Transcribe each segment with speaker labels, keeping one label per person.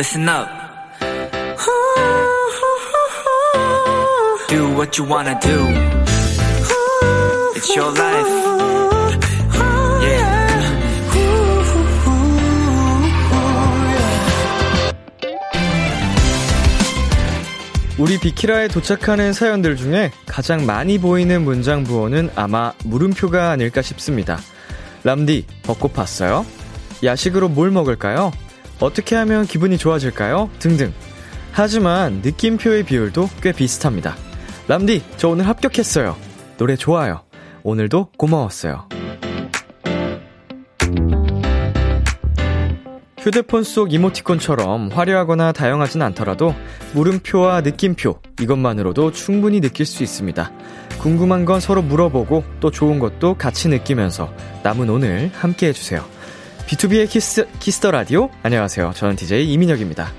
Speaker 1: listen up. Do what you wanna do. It's your life. Yeah.
Speaker 2: 우리 비키라에 도착하는 사연들 중에 가장 많이 보이는 문장 부호는 아마 물음표가 아닐까 싶습니다. 람디, 벚꽃 봤어요? 야식으로 뭘 먹을까요? 어떻게 하면 기분이 좋아질까요? 등등. 하지만 느낌표의 비율도 꽤 비슷합니다. 람디, 저 오늘 합격했어요. 노래 좋아요. 오늘도 고마웠어요. 휴대폰 속 이모티콘처럼 화려하거나 다양하진 않더라도 물음표와 느낌표, 이것만으로도 충분히 느낄 수 있습니다. 궁금한 건 서로 물어보고 또 좋은 것도 같이 느끼면서 남은 오늘 함께 해주세요. 비투비의 키스, 키스 더 라디오. 안녕하세요. 저는 DJ 이민혁입니다.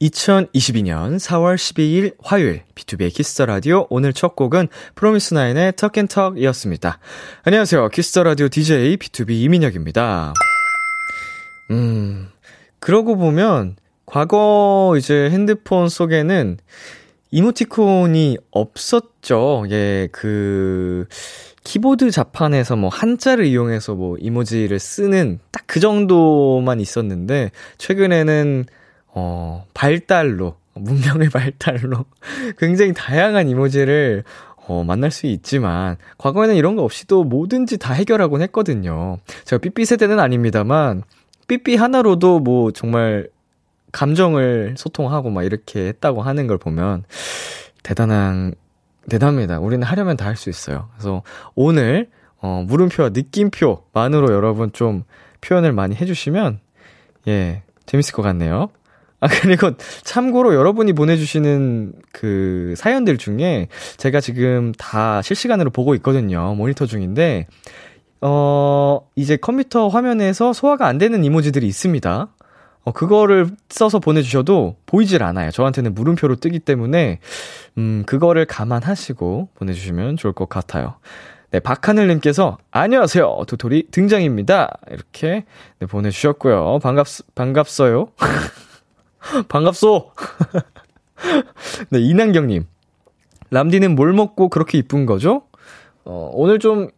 Speaker 2: 2022년 4월 12일 화요일 비투비의 키스 더 라디오 오늘 첫 곡은 프로미스나인의 Talk & Talk이었습니다. 안녕하세요. 키스 더 라디오 DJ 비투비 이민혁입니다. 음, 그러고 보면, 과거 이제 핸드폰 속에는 이모티콘이 없었죠. 예, 그, 키보드 자판에서 뭐 한자를 이용해서 뭐 이모지를 쓰는 딱 그 정도만 있었는데, 최근에는, 어, 발달로, 문명의 발달로 굉장히 다양한 이모지를 어, 만날 수 있지만, 과거에는 이런 거 없이도 뭐든지 다 해결하곤 했거든요. 제가 삐삐 세대는 아닙니다만, 삐삐 하나로도 뭐 정말 감정을 소통하고 막 이렇게 했다고 하는 걸 보면 대단한, 대단합니다. 우리는 하려면 다 할 수 있어요. 그래서 오늘, 어, 물음표와 느낌표만으로 여러분 좀 표현을 많이 해주시면, 예, 재밌을 것 같네요. 아, 그리고 참고로 여러분이 보내주시는 그 사연들 중에 제가 지금 다 실시간으로 보고 있거든요. 모니터 중인데, 어, 이제 컴퓨터 화면에서 소화가 안 되는 이모지들이 있습니다. 어, 그거를 써서 보내주셔도 보이질 않아요. 저한테는 물음표로 뜨기 때문에, 음, 그거를 감안하시고 보내주시면 좋을 것 같아요. 네, 박하늘님께서, 안녕하세요. 도토리 등장입니다. 이렇게, 네, 보내주셨고요. 반갑, 반갑어요. 반갑소! 네, 이난경님. 람디는 뭘 먹고 그렇게 이쁜 거죠? 어, 오늘 좀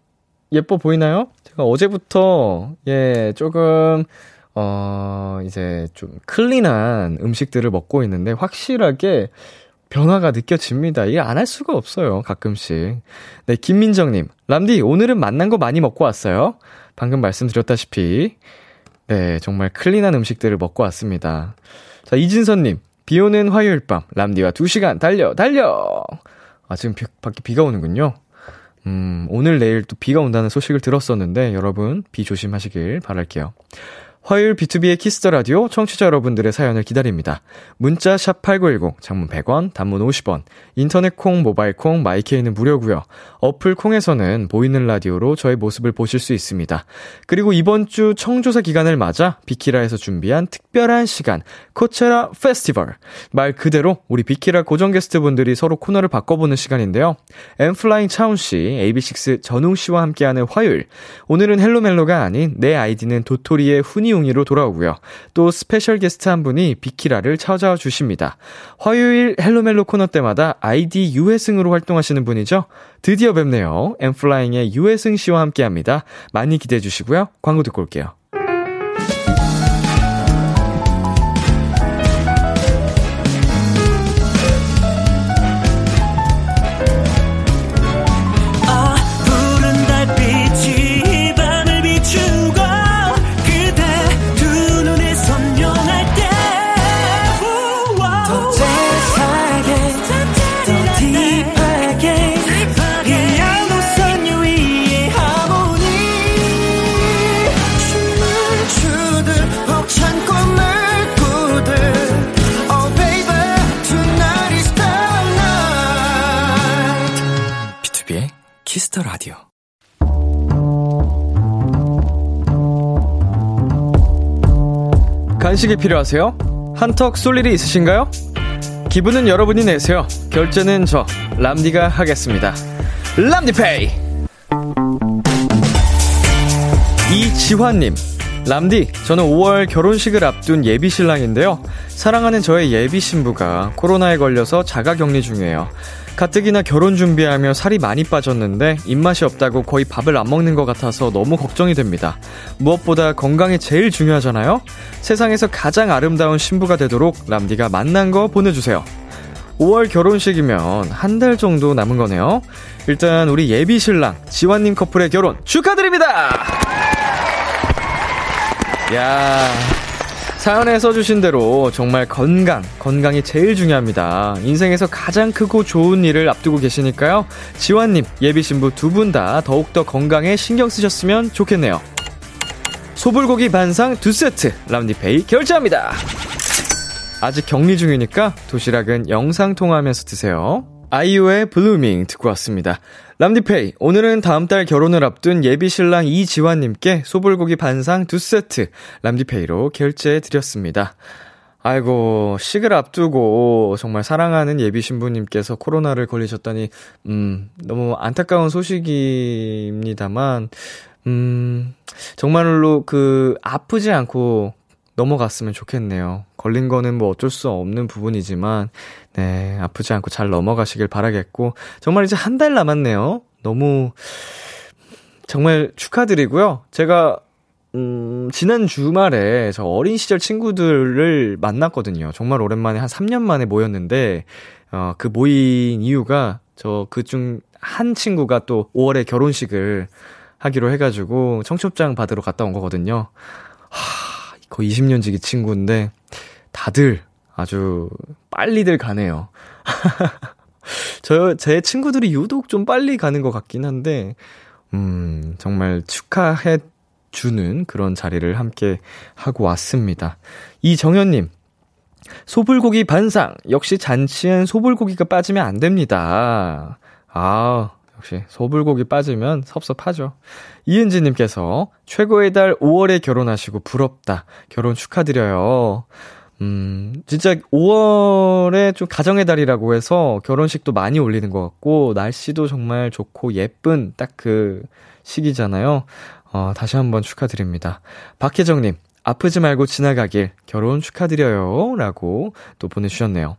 Speaker 2: 예뻐 보이나요? 제가 어제부터, 예, 조금, 어, 이제 좀 clean한 음식들을 먹고 있는데 확실하게 변화가 느껴집니다. 이게 안 할 수가 없어요. 가끔씩. 네, 김민정님. 람디, 오늘은 맛난 거 많이 먹고 왔어요. 방금 말씀드렸다시피. 네, 정말 clean한 음식들을 먹고 왔습니다. 자, 이진선님. 비 오는 화요일 밤, 람디와 2시간 달려, 달려! 아, 지금 비, 밖에 비가 오는군요. 음, 오늘 내일 또 비가 온다는 소식을 들었었는데 여러분 비 조심하시길 바랄게요. 화요일 비투비의 키스 더 라디오 청취자 여러분들의 사연을 기다립니다. 문자 샵 8910 장문 100원, 단문 50원. 인터넷 콩, 모바일 콩, 마이케이는 무료고요. 어플 콩에서는 보이는 라디오로 저의 모습을 보실 수 있습니다. 그리고 이번 주 청조사 기간을 맞아 비키라에서 준비한 특별한 시간 코체라 페스티벌. 말 그대로 우리 비키라 고정 게스트분들이 서로 코너를 바꿔보는 시간인데요. 엔플라잉 차훈 씨, AB6IX 전웅 씨와 함께하는 화요일. 오늘은 헬로멜로가 아닌 내 아이디는 도토리의 훈이 웅이로 돌아오고요. 또 스페셜 게스트 한 분이 비키라를 찾아와 주십니다. 화요일 헬로멜로 코너 때마다 아이디 유회승으로 활동하시는 분이죠. 드디어 뵙네요. 엔플라잉의 유회승 씨와 함께 합니다. 많이 기대해 주시고요. 광고 듣고 올게요. 키스 더 라디오. 간식이 필요하세요? 한턱 쏠 일이 있으신가요? 기분은 여러분이 내세요. 결제는 저 람디가 하겠습니다. 람디페이. 이지환님. 람디, 저는 5월 결혼식을 앞둔 예비 신랑인데요. 사랑하는 저의 예비 신부가 코로나에 걸려서 자가 격리 중이에요. 가뜩이나 결혼 준비하며 살이 많이 빠졌는데 입맛이 없다고 거의 밥을 안 먹는 것 같아서 너무 걱정이 됩니다. 무엇보다 건강이 제일 중요하잖아요? 세상에서 가장 아름다운 신부가 되도록 람디가 만난 거 보내주세요. 5월 결혼식이면 한 달 정도 남은 거네요. 일단 우리 예비 신랑 지환님 커플의 결혼 축하드립니다. 야 사연에 써주신 대로 정말 건강, 건강이 제일 중요합니다. 인생에서 가장 크고 좋은 일을 앞두고 계시니까요. 지환님, 예비 신부 두 분 다 더욱더 건강에 신경 쓰셨으면 좋겠네요. 소불고기 반상 두 세트, 람디페이 결제합니다. 아직 격리 중이니까 도시락은 영상 통화하면서 드세요. 아이유의 Blueming 듣고 왔습니다. 람디페이, 오늘은 다음 달 결혼을 앞둔 예비 신랑 이지환님께 소불고기 반상 두 세트 람디페이로 결제해 드렸습니다. 아이고, 식을 앞두고 정말 사랑하는 예비 신부님께서 코로나를 걸리셨다니, 음, 너무 안타까운 소식입니다만, 음, 정말로 그, 아프지 않고 넘어갔으면 좋겠네요. 걸린 거는 뭐 어쩔 수 없는 부분이지만, 네, 아프지 않고 잘 넘어가시길 바라겠고, 정말 이제 한 달 남았네요. 너무, 정말 축하드리고요. 제가, 음, 지난 주말에 저 어린 시절 친구들을 만났거든요. 정말 오랜만에 한 3년 만에 모였는데, 어, 그 모인 이유가 저 그 중 한 친구가 또 5월에 결혼식을 하기로 해가지고 청첩장 받으러 갔다 온 거거든요. 하, 거의 20년 지기 친구인데, 다들 아주 빨리들 가네요. 저, 제 친구들이 유독 좀 빨리 가는 것 같긴 한데, 음, 정말 축하해 주는 그런 자리를 함께 하고 왔습니다. 이정현님, 소불고기 반상. 역시 잔치엔 소불고기가 빠지면 안 됩니다. 아, 역시 소불고기 빠지면 섭섭하죠. 이은지님께서 최고의 달 5월에 결혼하시고 부럽다. 결혼 축하드려요. 음, 진짜 5월에 좀 가정의 달이라고 해서 결혼식도 많이 올리는 것 같고, 날씨도 정말 좋고 예쁜 딱 그 시기잖아요. 어, 다시 한번 축하드립니다. 박혜정님, 아프지 말고 지나가길 결혼 축하드려요. 라고 또 보내주셨네요.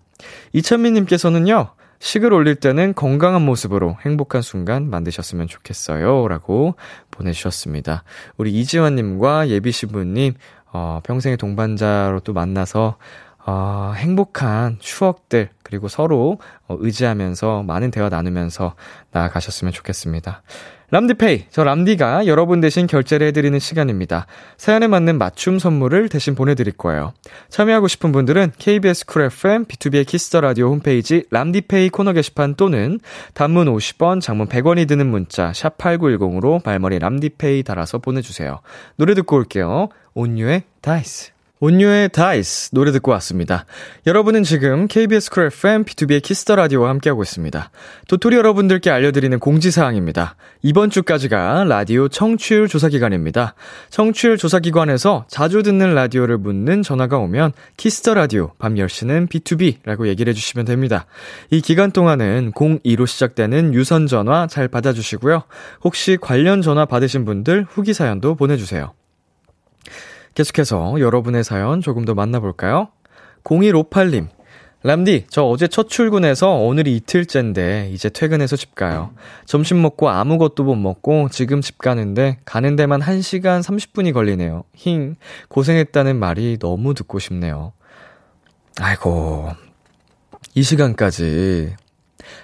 Speaker 2: 이찬미님께서는요, 식을 올릴 때는 건강한 모습으로 행복한 순간 만드셨으면 좋겠어요. 라고 보내주셨습니다. 우리 이지환님과 예비시부님, 어, 평생의 동반자로 또 만나서, 어, 행복한 추억들, 그리고 서로 어, 의지하면서 많은 대화 나누면서 나으셨으면 좋겠습니다. 람디페이, 저 람디가 여러분 대신 결제를 해드리는 시간입니다. 사연에 맞는 맞춤 선물을 대신 보내드릴 거예요. 참여하고 싶은 분들은 KBS 쿨 FM, 비투비의 키스 더 라디오 홈페이지 람디페이 코너 게시판 또는 단문 50원, 장문 100원이 드는 문자 샵 #8910으로 말머리 람디페이 달아서 보내주세요. 노래 듣고 올게요. 온유의 DICE. 온유의 DICE 노래 듣고 왔습니다. 여러분은 지금 KBS 쿨 FM B2B의 키스터 라디오와 함께하고 있습니다. 도토리 여러분들께 알려드리는 공지사항입니다. 이번 주까지가 라디오 청취율 조사 기간입니다. 청취율 조사 기관에서 자주 듣는 라디오를 묻는 전화가 오면 키스 더 라디오 밤 10시는 비투비라고 얘기를 해주시면 됩니다. 이 기간 동안은 02로 시작되는 유선 전화 잘 받아주시고요. 혹시 관련 전화 받으신 분들 후기 사연도 보내주세요. 계속해서 여러분의 사연 조금 더 만나볼까요? 0158님. 람디, 저 어제 첫 출근해서 오늘이 이틀째인데 이제 퇴근해서 집 가요. 점심 먹고 아무것도 못 먹고 지금 집 가는데 가는 데만 1시간 30분이 걸리네요. 힝, 고생했다는 말이 너무 듣고 싶네요. 아이고, 이 시간까지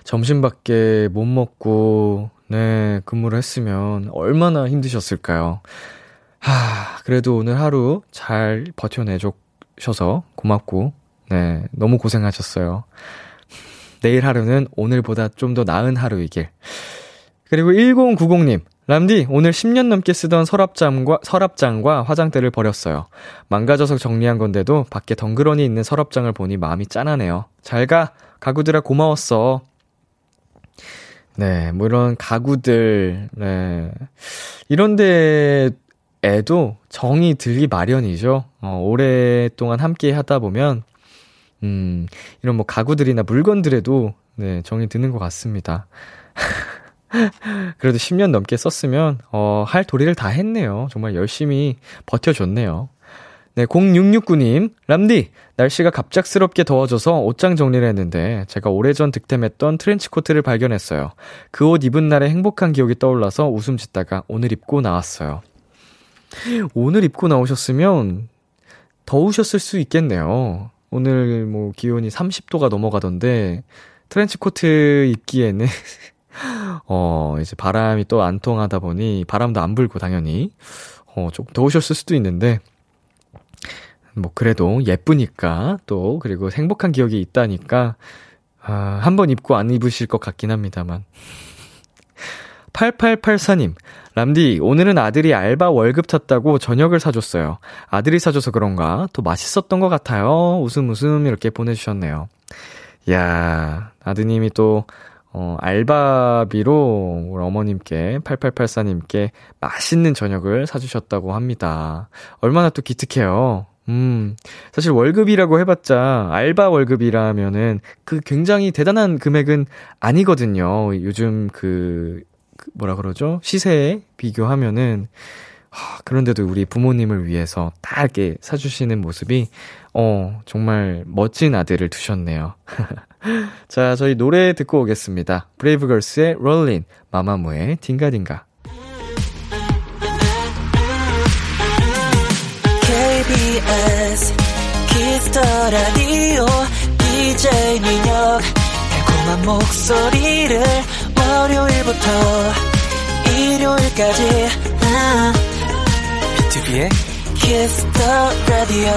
Speaker 2: 점심밖에 못 먹고, 네, 근무를 했으면 얼마나 힘드셨을까요? 하, 그래도 오늘 하루 잘 버텨내주셔서 고맙고, 네, 너무 고생하셨어요. 내일 하루는 오늘보다 좀 더 나은 하루이길. 그리고 1090님, 람디, 오늘 10년 넘게 쓰던 서랍장과, 서랍장과 화장대를 버렸어요. 망가져서 정리한 건데도 밖에 덩그러니 있는 서랍장을 보니 마음이 짠하네요. 잘 가! 가구들아 고마웠어. 네, 뭐 이런 가구들, 네. 이런데 애도 정이 들기 마련이죠. 어, 오랫동안 함께 하다 보면, 음, 이런 뭐 가구들이나 물건들에도, 네, 정이 드는 것 같습니다. 그래도 10년 넘게 썼으면, 어, 할 도리를 다 했네요. 정말 열심히 버텨줬네요. 네, 0669님, 람디, 날씨가 갑작스럽게 더워져서 옷장 정리를 했는데, 제가 오래전 득템했던 트렌치코트를 발견했어요. 그 옷 입은 날의 행복한 기억이 떠올라서 웃음 짓다가 오늘 입고 나왔어요. 오늘 입고 나오셨으면, 더우셨을 수 있겠네요. 오늘 뭐 기온이 30도가 넘어가던데, 트렌치 코트 입기에는, 어, 이제 바람이 또 안 통하다 보니, 바람도 안 불고 당연히, 어, 좀 더우셨을 수도 있는데, 뭐, 그래도 예쁘니까, 또, 그리고 행복한 기억이 있다니까, 아, 한번 입고 안 입으실 것 같긴 합니다만. 8884님, 람디, 오늘은 아들이 알바 월급 탔다고 저녁을 사줬어요. 아들이 사줘서 그런가? 또 맛있었던 것 같아요. 웃음 웃음 이렇게 보내주셨네요. 야 아드님이 또, 어, 알바비로 우리 어머님께, 8884님께 맛있는 저녁을 사주셨다고 합니다. 얼마나 또 기특해요. 음, 사실 월급이라고 해봤자, 알바 월급이라면은 그 굉장히 대단한 금액은 아니거든요. 요즘 그, 그 뭐라 그러죠? 시세에 비교하면은, 하, 그런데도 우리 부모님을 위해서 딱 이렇게 사주시는 모습이, 어, 정말 멋진 아들을 두셨네요. 자, 저희 노래 듣고 오겠습니다. 브레이브걸스의 롤린, 마마무의 딩가딩가.
Speaker 1: KBS 키스터 라디오 DJ 민혁 달콤한 목소리를 월요일부터 일요일까지 비투비의 키스터 라디오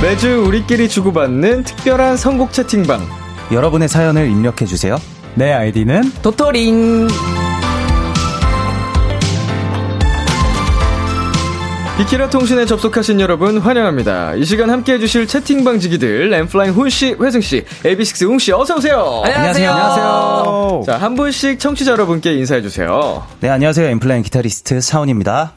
Speaker 2: 매주 우리끼리 주고받는 특별한 선곡 채팅방.
Speaker 3: 여러분의 사연을 입력해주세요.
Speaker 4: 내 아이디는
Speaker 5: 도토링.
Speaker 2: 비키라 통신에 접속하신 여러분 환영합니다. 이 시간 함께 해주실 채팅방 지기들 램플라잉 훈씨, 회승씨, AB6 웅씨 어서오세요.
Speaker 5: 안녕하세요.
Speaker 3: 안녕하세요.
Speaker 2: 자, 한 분씩 청취자 여러분께 인사해주세요.
Speaker 3: 네, 안녕하세요. 엠플라잉 기타리스트 사원입니다.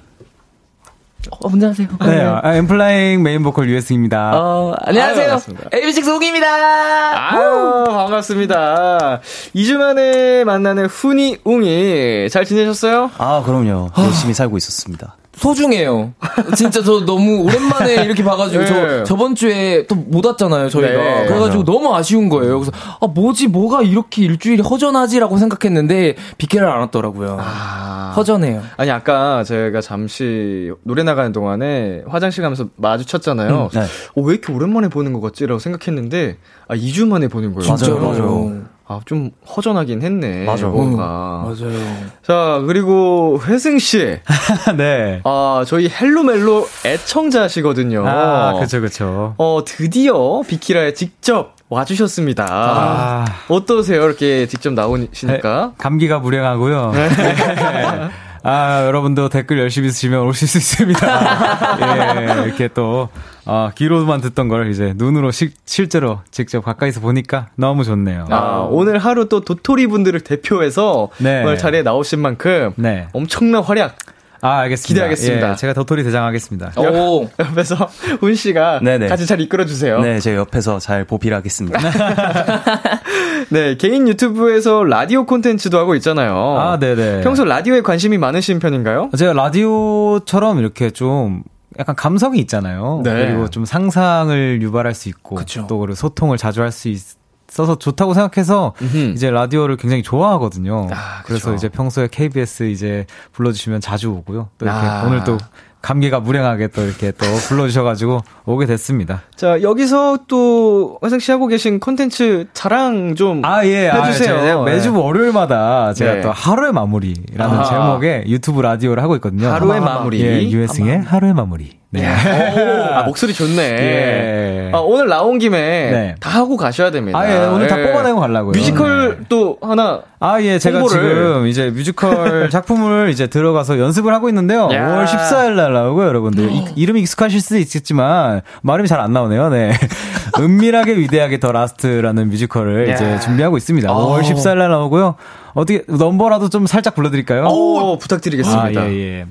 Speaker 5: 어, 먼저 하세요.
Speaker 4: 네, 아, 엠플라잉 메인 보컬 유에스입니다.
Speaker 5: 어, 안녕하세요. AB6 웅입니다.
Speaker 2: 아유, 반갑습니다. 2주 만에 만나는 훈이 웅이 잘 지내셨어요?
Speaker 3: 아, 그럼요. 열심히 살고 있었습니다.
Speaker 5: 소중해요. 진짜 저 너무 오랜만에 이렇게 봐가지고
Speaker 2: 네.
Speaker 5: 저 저번 주에 또 못 왔잖아요 저희가.
Speaker 2: 네,
Speaker 5: 그래가지고 너무 아쉬운 거예요. 그래서 아 뭐지 뭐가 이렇게 일주일이 허전하지라고 생각했는데 비케를 안 왔더라고요.
Speaker 2: 아.
Speaker 5: 허전해요.
Speaker 2: 아니, 아까 제가 잠시 노래 나가는 동안에 화장실 가면서 마주쳤잖아요.
Speaker 3: 음, 네.
Speaker 2: 어, 왜 이렇게 오랜만에 보는 것 같지라고 생각했는데, 아, 2주 만에 보는 거예요.
Speaker 3: 맞아요,
Speaker 5: 진짜로.
Speaker 3: 맞아요.
Speaker 2: 아, 좀 허전하긴 했네.
Speaker 3: 맞아.
Speaker 2: 뭔가.
Speaker 5: 맞아요.
Speaker 2: 자, 그리고 회승씨.
Speaker 4: 네.
Speaker 2: 아, 저희 헬로멜로 애청자시거든요.
Speaker 4: 아, 그쵸, 그쵸.
Speaker 2: 어, 드디어 비키라에 직접 와주셨습니다.
Speaker 4: 아.
Speaker 2: 어떠세요? 이렇게 직접 나오시니까.
Speaker 4: 감기가 무량하고요. 네. 아, 여러분도 댓글 열심히 쓰시면 오실 수 있습니다. 예, 이렇게 또, 어, 귀로만 듣던 걸 이제 눈으로 시, 실제로 직접 가까이서 보니까 너무 좋네요.
Speaker 2: 아, 오늘 하루 또 도토리 분들을 대표해서
Speaker 4: 네.
Speaker 2: 오늘 자리에 나오신 만큼
Speaker 4: 네.
Speaker 2: 엄청난 활약
Speaker 4: 아, 알겠습니다.
Speaker 2: 기대하겠습니다.
Speaker 4: 예, 제가 도토리 대장하겠습니다.
Speaker 5: 오.
Speaker 2: 옆에서 훈 씨가
Speaker 3: 네네.
Speaker 2: 같이 잘 이끌어 주세요.
Speaker 3: 네, 제 옆에서 잘 보필하겠습니다.
Speaker 2: 네, 개인 유튜브에서 라디오 콘텐츠도 하고 있잖아요.
Speaker 4: 아, 네네.
Speaker 2: 평소 라디오에 관심이 많으신 편인가요?
Speaker 4: 제가 라디오처럼 이렇게 좀 약간 감성이 있잖아요.
Speaker 2: 네.
Speaker 4: 그리고 좀 상상을 유발할 수 있고
Speaker 5: 그쵸.
Speaker 4: 또 그리고 소통을 자주 할 수 있 어서 좋다고 생각해서
Speaker 2: 음흠.
Speaker 4: 이제 라디오를 굉장히 좋아하거든요.
Speaker 2: 아, 그쵸.
Speaker 4: 그래서 이제 평소에 KBS 이제 불러주시면 자주 오고요. 또 이렇게
Speaker 2: 아.
Speaker 4: 오늘 또 감개가 무량하게 또 이렇게 또 불러주셔가지고 오게 됐습니다.
Speaker 2: 자, 여기서 또 회승 씨 하고 계신 콘텐츠 자랑 좀
Speaker 4: 아, 예. 아,
Speaker 2: 해주세요.
Speaker 4: 제가 매주
Speaker 2: 네.
Speaker 4: 월요일마다 제가
Speaker 2: 네.
Speaker 4: 또 하루의 마무리라는
Speaker 2: 아하.
Speaker 4: 제목의 유튜브 라디오를 하고 있거든요.
Speaker 2: 하루의 마무리.
Speaker 4: 예, 유회승의 하루의 마무리. 네.
Speaker 2: 아, 목소리 좋네.
Speaker 4: 예.
Speaker 2: 아, 오늘 나온 김에
Speaker 4: 네.
Speaker 2: 다 하고 가셔야 됩니다.
Speaker 4: 아, 예, 오늘 다 뽑아내고 가려고요.
Speaker 2: 뮤지컬
Speaker 4: 네.
Speaker 2: 또 하나.
Speaker 4: 아, 예, 제가
Speaker 2: 홍보를.
Speaker 4: 지금 이제 뮤지컬 작품을 이제 들어가서 연습을 하고 있는데요.
Speaker 2: 야.
Speaker 4: 5월 14일 날 나오고요, 여러분들. 이, 이름이 익숙하실 수도 있겠지만, 발음이 잘 안 나오네요, 네. 은밀하게 위대하게 The Last라는 뮤지컬을
Speaker 2: 야.
Speaker 4: 이제 준비하고 있습니다.
Speaker 2: 어.
Speaker 4: 5월 14일 날 나오고요. 어떻게, 넘버라도 좀 살짝 불러드릴까요?
Speaker 2: 오, 부탁드리겠습니다.
Speaker 4: 아, 예, 예.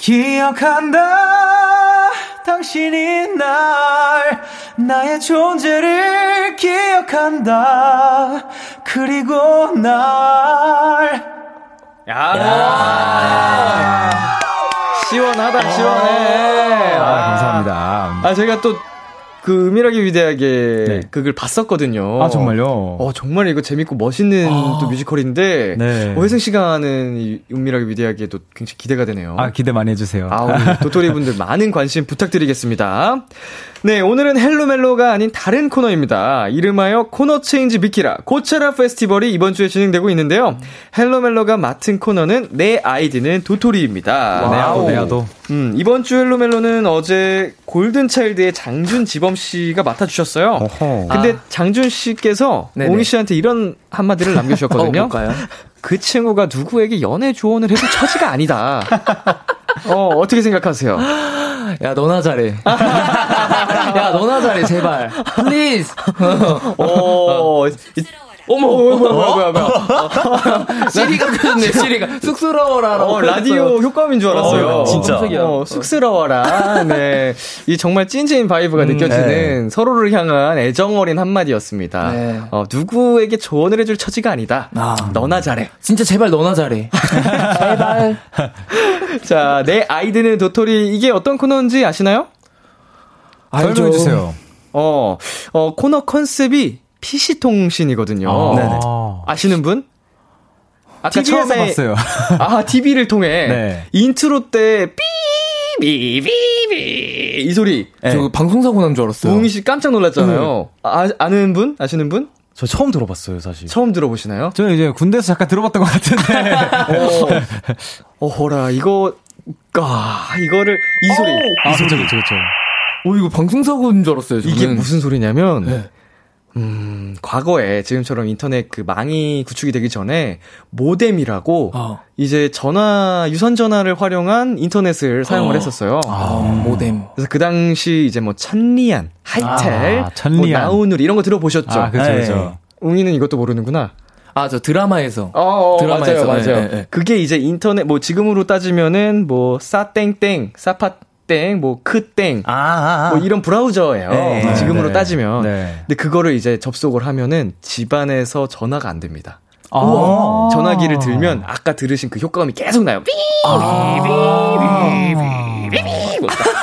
Speaker 4: 기억한다.
Speaker 3: 당신이 날 나의 존재를 기억한다. 그리고 날.
Speaker 2: 시원하다, 시원해.
Speaker 4: 아, 감사합니다.
Speaker 2: 아, 제가 또, 그, 은밀하게 위대하게
Speaker 4: 네.
Speaker 2: 그걸 봤었거든요.
Speaker 4: 아, 정말요?
Speaker 2: 어, 정말 이거 재밌고 멋있는 또 뮤지컬인데,
Speaker 4: 네.
Speaker 2: 어, 씨가 하는 이 은밀하게 위대하게도 굉장히 기대가 되네요.
Speaker 4: 아, 기대 많이 해주세요.
Speaker 2: 아, 우리 도토리 분들 많은 관심 부탁드리겠습니다. 네, 오늘은 헬로멜로가 아닌 다른 코너입니다. 이름하여 코너 체인지 비키라 코체라 페스티벌이 이번 주에 진행되고 있는데요. 헬로멜로가 맡은 코너는 내 아이디는 도토리입니다.
Speaker 4: 내아도, 내아도.
Speaker 2: 음, 이번 주 헬로멜로는 어제 골든차일드의 장준 지범 씨가 맡아주셨어요.
Speaker 3: 어허.
Speaker 2: 근데 장준 씨께서
Speaker 5: 네네.
Speaker 2: 웅이 씨한테 이런 한마디를 남겨주셨거든요.
Speaker 5: 어?
Speaker 2: 그 친구가 누구에게 연애 조언을 해도 처지가 아니다. 어, 어떻게 생각하세요?
Speaker 5: 야, 너나 잘해. 야, 너나 잘해, 제발. please.
Speaker 2: 어, 이- 어머, 어머, 뭐야, 뭐야, 뭐야, 뭐야.
Speaker 5: 시리가 켜졌네, 시리가. 쑥스러워라라고.
Speaker 2: 어, 라디오 효과음인 줄 알았어요.
Speaker 3: 어, 진짜.
Speaker 5: 깜짝이야.
Speaker 2: 어, 쑥스러워라. 네. 이 정말 찐찐 vibe가 느껴지는 서로를 향한 애정 어린 한마디였습니다.
Speaker 5: 네.
Speaker 2: 어, 누구에게 조언을 해줄 처지가 아니다.
Speaker 5: 아.
Speaker 2: 너나 잘해.
Speaker 5: 진짜 제발 너나 잘해. 제발.
Speaker 2: 자, 내 아이디는 도토리. 이게 어떤 코너인지 아시나요?
Speaker 4: 설명해주세요.
Speaker 2: 어, 어, 코너 컨셉이 PC통신이거든요.
Speaker 4: 아, 네네.
Speaker 2: 아시는 분? 아까
Speaker 4: TV에서
Speaker 2: 처음에
Speaker 4: 봤어요.
Speaker 2: 아, TV를 통해
Speaker 4: 네.
Speaker 2: 인트로 때 삐 삐 삐 삐 이 소리.
Speaker 3: 네.
Speaker 5: 저 방송사고 난 줄 알았어요.
Speaker 2: 우웅이 씨 깜짝 놀랐잖아요. 아, 아는 분? 아시는 분?
Speaker 3: 저 처음 들어봤어요 사실
Speaker 2: 처음 들어보시나요?
Speaker 4: 저는 이제 군대에서 잠깐 들어봤던 것 같은데.
Speaker 2: 어, 어허라, 이거, 아, 이거를, 이 소리.
Speaker 4: 아, 그쵸, 그쵸, 그쵸.
Speaker 5: 오, 이거 방송사고인 줄 알았어요, 저는.
Speaker 2: 이게 무슨 소리냐면,
Speaker 5: 네.
Speaker 2: 음, 과거에 지금처럼 인터넷 그 망이 구축이 되기 전에 모뎀이라고
Speaker 5: 어.
Speaker 2: 이제 전화, 유선 전화를 활용한 인터넷을 사용을 했었어요.
Speaker 5: 아, 모뎀.
Speaker 2: 그래서 그 당시 이제 뭐 천리안, 하이텔,
Speaker 4: 아, 천리안.
Speaker 2: 뭐 나우누리 이런 거 들어보셨죠?
Speaker 4: 아,
Speaker 3: 네.
Speaker 4: 그쵸.
Speaker 2: 웅이는 이것도 모르는구나.
Speaker 5: 아, 저 드라마에서.
Speaker 2: 어, 어
Speaker 5: 드라마에서.
Speaker 2: 맞아요, 맞아요.
Speaker 5: 네, 네, 네.
Speaker 2: 그게 이제 인터넷 뭐 지금으로 따지면은 뭐 싸땡땡, 싸파 땡, 뭐 크땡,
Speaker 3: 아, 아, 아.
Speaker 2: 뭐 이런 브라우저예요.
Speaker 3: 네,
Speaker 2: 지금으로
Speaker 4: 네.
Speaker 2: 따지면.
Speaker 4: 네.
Speaker 2: 근데 그거를 이제 접속을 하면은 집안에서 전화가 안 됩니다.
Speaker 4: 아.
Speaker 2: 전화기를 들면 아까 들으신 그 효과음이 계속 나요. 삐! 삐!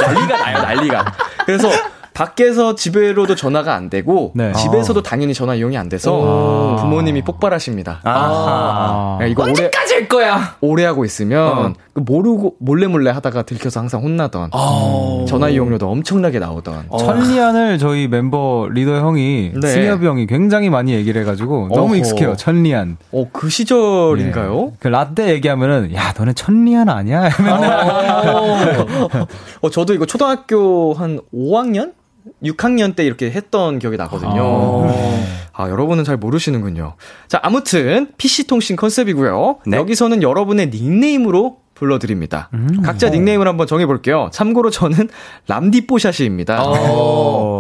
Speaker 2: 난리가 나요, 난리가. 그래서 밖에서 집에로도 전화가 안 되고
Speaker 4: 네.
Speaker 2: 집에서도 당연히 전화 이용이 안 돼서 부모님이 폭발하십니다.
Speaker 4: 아.
Speaker 2: 야, 이거 오래
Speaker 5: 언제까지일 거야?
Speaker 2: 오래 하고 있으면 그 모르고 몰래 몰래 하다가 들켜서 항상 혼나던
Speaker 5: 아.
Speaker 2: 전화 이용료도 엄청나게 나오던
Speaker 4: 천리안을 저희 멤버 리더 형이
Speaker 2: 네.
Speaker 4: 승엽이 형이 굉장히 많이 얘기를 해가지고 너무
Speaker 2: 어허.
Speaker 4: 익숙해요. 천리안.
Speaker 2: 어, 그 시절인가요?
Speaker 4: 예. 그 라떼 얘기하면은 야 너네 천리안 아니야? 맨날
Speaker 2: 어, 저도 이거 초등학교 한 5학년? 6학년 때 이렇게 했던 기억이 나거든요. 아, 여러분은 잘 모르시는군요. 자, 아무튼, PC통신 컨셉이고요.
Speaker 3: 네.
Speaker 2: 여기서는 여러분의 닉네임으로 불러드립니다. 각자 닉네임을 한번 정해볼게요. 참고로 저는 람디뽀샤시입니다.
Speaker 5: 어.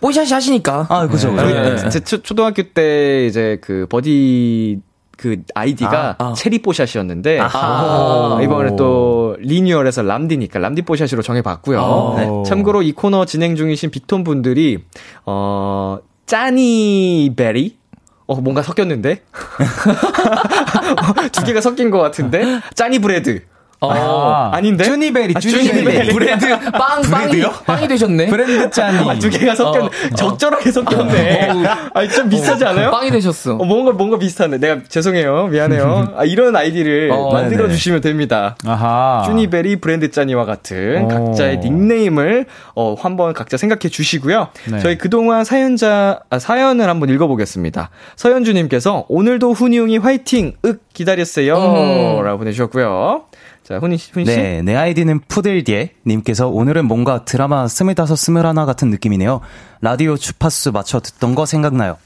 Speaker 5: 뽀샤시 하시니까.
Speaker 3: 아, 그죠, 그죠.
Speaker 2: 저희
Speaker 5: 네.
Speaker 2: 제 초, 초등학교 때 이제 그 버디 그 아이디가
Speaker 5: 아, 아.
Speaker 2: 체리뽀샷이었는데
Speaker 5: 아하.
Speaker 2: 어, 이번에 또 리뉴얼해서 람디니까 람디뽀샷으로 정해봤고요.
Speaker 4: 아.
Speaker 2: 네. 참고로 이 코너 진행 중이신 빅톤 분들이 어 짜니 베리 어 뭔가 섞였는데 두 개가 섞인 것 같은데 짜니 브레드
Speaker 5: 어.
Speaker 2: 아 닌데
Speaker 4: 쭈니베리,
Speaker 2: 아,
Speaker 4: 쭈니베리.
Speaker 5: 브레드 빵 빵이 빵이 되셨네.
Speaker 4: 브랜드 짠이.
Speaker 2: 아, 두 개가 섞였네
Speaker 5: 어.
Speaker 2: 적절하게 섞였네 아니 좀 비슷하지 않아요?
Speaker 5: 빵이 되셨어.
Speaker 2: 어, 뭔가, 뭔가 비슷한데. 내가 죄송해요. 미안해요. 아, 이런 아이디를
Speaker 5: 어,
Speaker 2: 만들어
Speaker 4: 네네.
Speaker 2: 주시면 됩니다.
Speaker 4: 아하.
Speaker 2: 쭈니베리 브랜드 짠이와 같은
Speaker 4: 오.
Speaker 2: 각자의 닉네임을 어, 한번 각자 생각해 주시고요.
Speaker 4: 네.
Speaker 2: 저희 그동안 사연자, 아, 사연을 한번 읽어보겠습니다. 서현주님께서 오늘도 훈이용이 화이팅! 윽! 기다렸어요.
Speaker 5: 음.
Speaker 2: 라고 보내주셨고요. 자, 훈이, 훈이 씨.
Speaker 3: 네, 내 아이디는 푸들디에 님께서 오늘은 뭔가 드라마 스물다섯 스물하나 같은 느낌이네요. 라디오 주파수 맞춰 듣던 거 생각나요.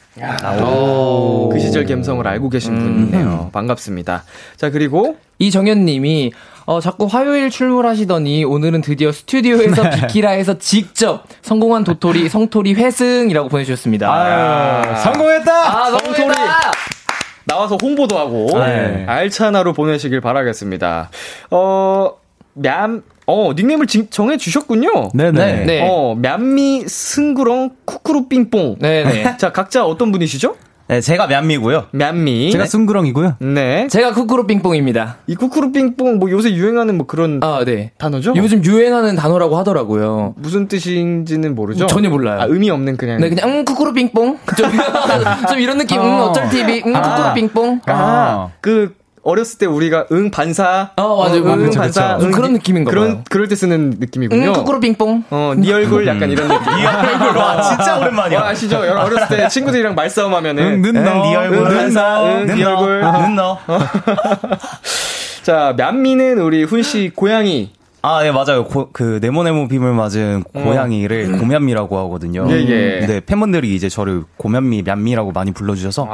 Speaker 2: 그 시절 감성을 알고 계신 분이네요. 반갑습니다. 자, 그리고
Speaker 5: 이정현 님이 어 자꾸 화요일 출몰하시더니 오늘은 드디어 스튜디오에서 비키라에서 직접 성공한 도토리 성토리 회승이라고 보내주셨습니다.
Speaker 4: 아유, 성공했다!
Speaker 5: 아,
Speaker 2: 성토리.
Speaker 5: 성토리.
Speaker 2: 나와서 홍보도 하고
Speaker 4: 네.
Speaker 2: 알찬 하루 보내시길 바라겠습니다. 어, 얌 어, 닉네임을 지, 정해 주셨군요.
Speaker 4: 네네.
Speaker 5: 네.
Speaker 2: 어, 맘미 승구렁 쿠쿠루 삥뽕.
Speaker 5: 네네.
Speaker 2: 자, 각자 어떤 분이시죠?
Speaker 3: 네, 제가 맘미고요.
Speaker 2: 맘미.
Speaker 4: 제가 숭구렁이고요.
Speaker 2: 네.
Speaker 5: 제가 쿠쿠루 삥뽕입니다.
Speaker 2: 이 쿠쿠루 삥뽕 뭐 요새 유행하는 뭐 그런
Speaker 5: 아, 네.
Speaker 2: 단어죠?
Speaker 5: 요즘 유행하는 단어라고 하더라고요.
Speaker 2: 무슨 뜻인지는 모르죠?
Speaker 5: 전혀 몰라요.
Speaker 2: 아, 의미 없는 그냥.
Speaker 5: 네, 그냥, 음, 쿠쿠루 삥뽕. 좀, 좀 이런 느낌, 음,
Speaker 4: 어.
Speaker 5: 어쩔 TV, 음, 쿠쿠루 삥뽕.
Speaker 2: 아, 그 어렸을 때 우리가 응 반사.
Speaker 5: 어, 맞아요.
Speaker 2: 응
Speaker 5: 그쵸,
Speaker 2: 반사.
Speaker 5: 그쵸. 그런 느낌인가
Speaker 2: 그런
Speaker 5: 봐요.
Speaker 2: 그럴 때 쓰는 느낌이군요.
Speaker 5: 음, 쿠쿠루 삥뽕.
Speaker 2: 어, 네 얼굴 약간 이런 느낌.
Speaker 3: 이 얼굴 와 진짜 오랜만이야.
Speaker 2: 어, 아시죠? 어렸을 때 친구들이랑 말싸움 하면은.
Speaker 4: 응, 는
Speaker 3: 응,
Speaker 4: 너.
Speaker 3: 네 얼굴
Speaker 2: 응, 반사, 응, 는네
Speaker 3: 너.
Speaker 2: 얼굴.
Speaker 3: 는 너.
Speaker 2: 자, 맘미는 우리 훈 씨 고양이.
Speaker 3: 아, 예, 맞아요. 고, 그, 네모네모 빔을 맞은 고양이를 고면미라고 하거든요.
Speaker 2: 어. 예, 예.
Speaker 3: 근데 팬분들이 이제 저를 고면미, 맘미라고 많이 불러주셔서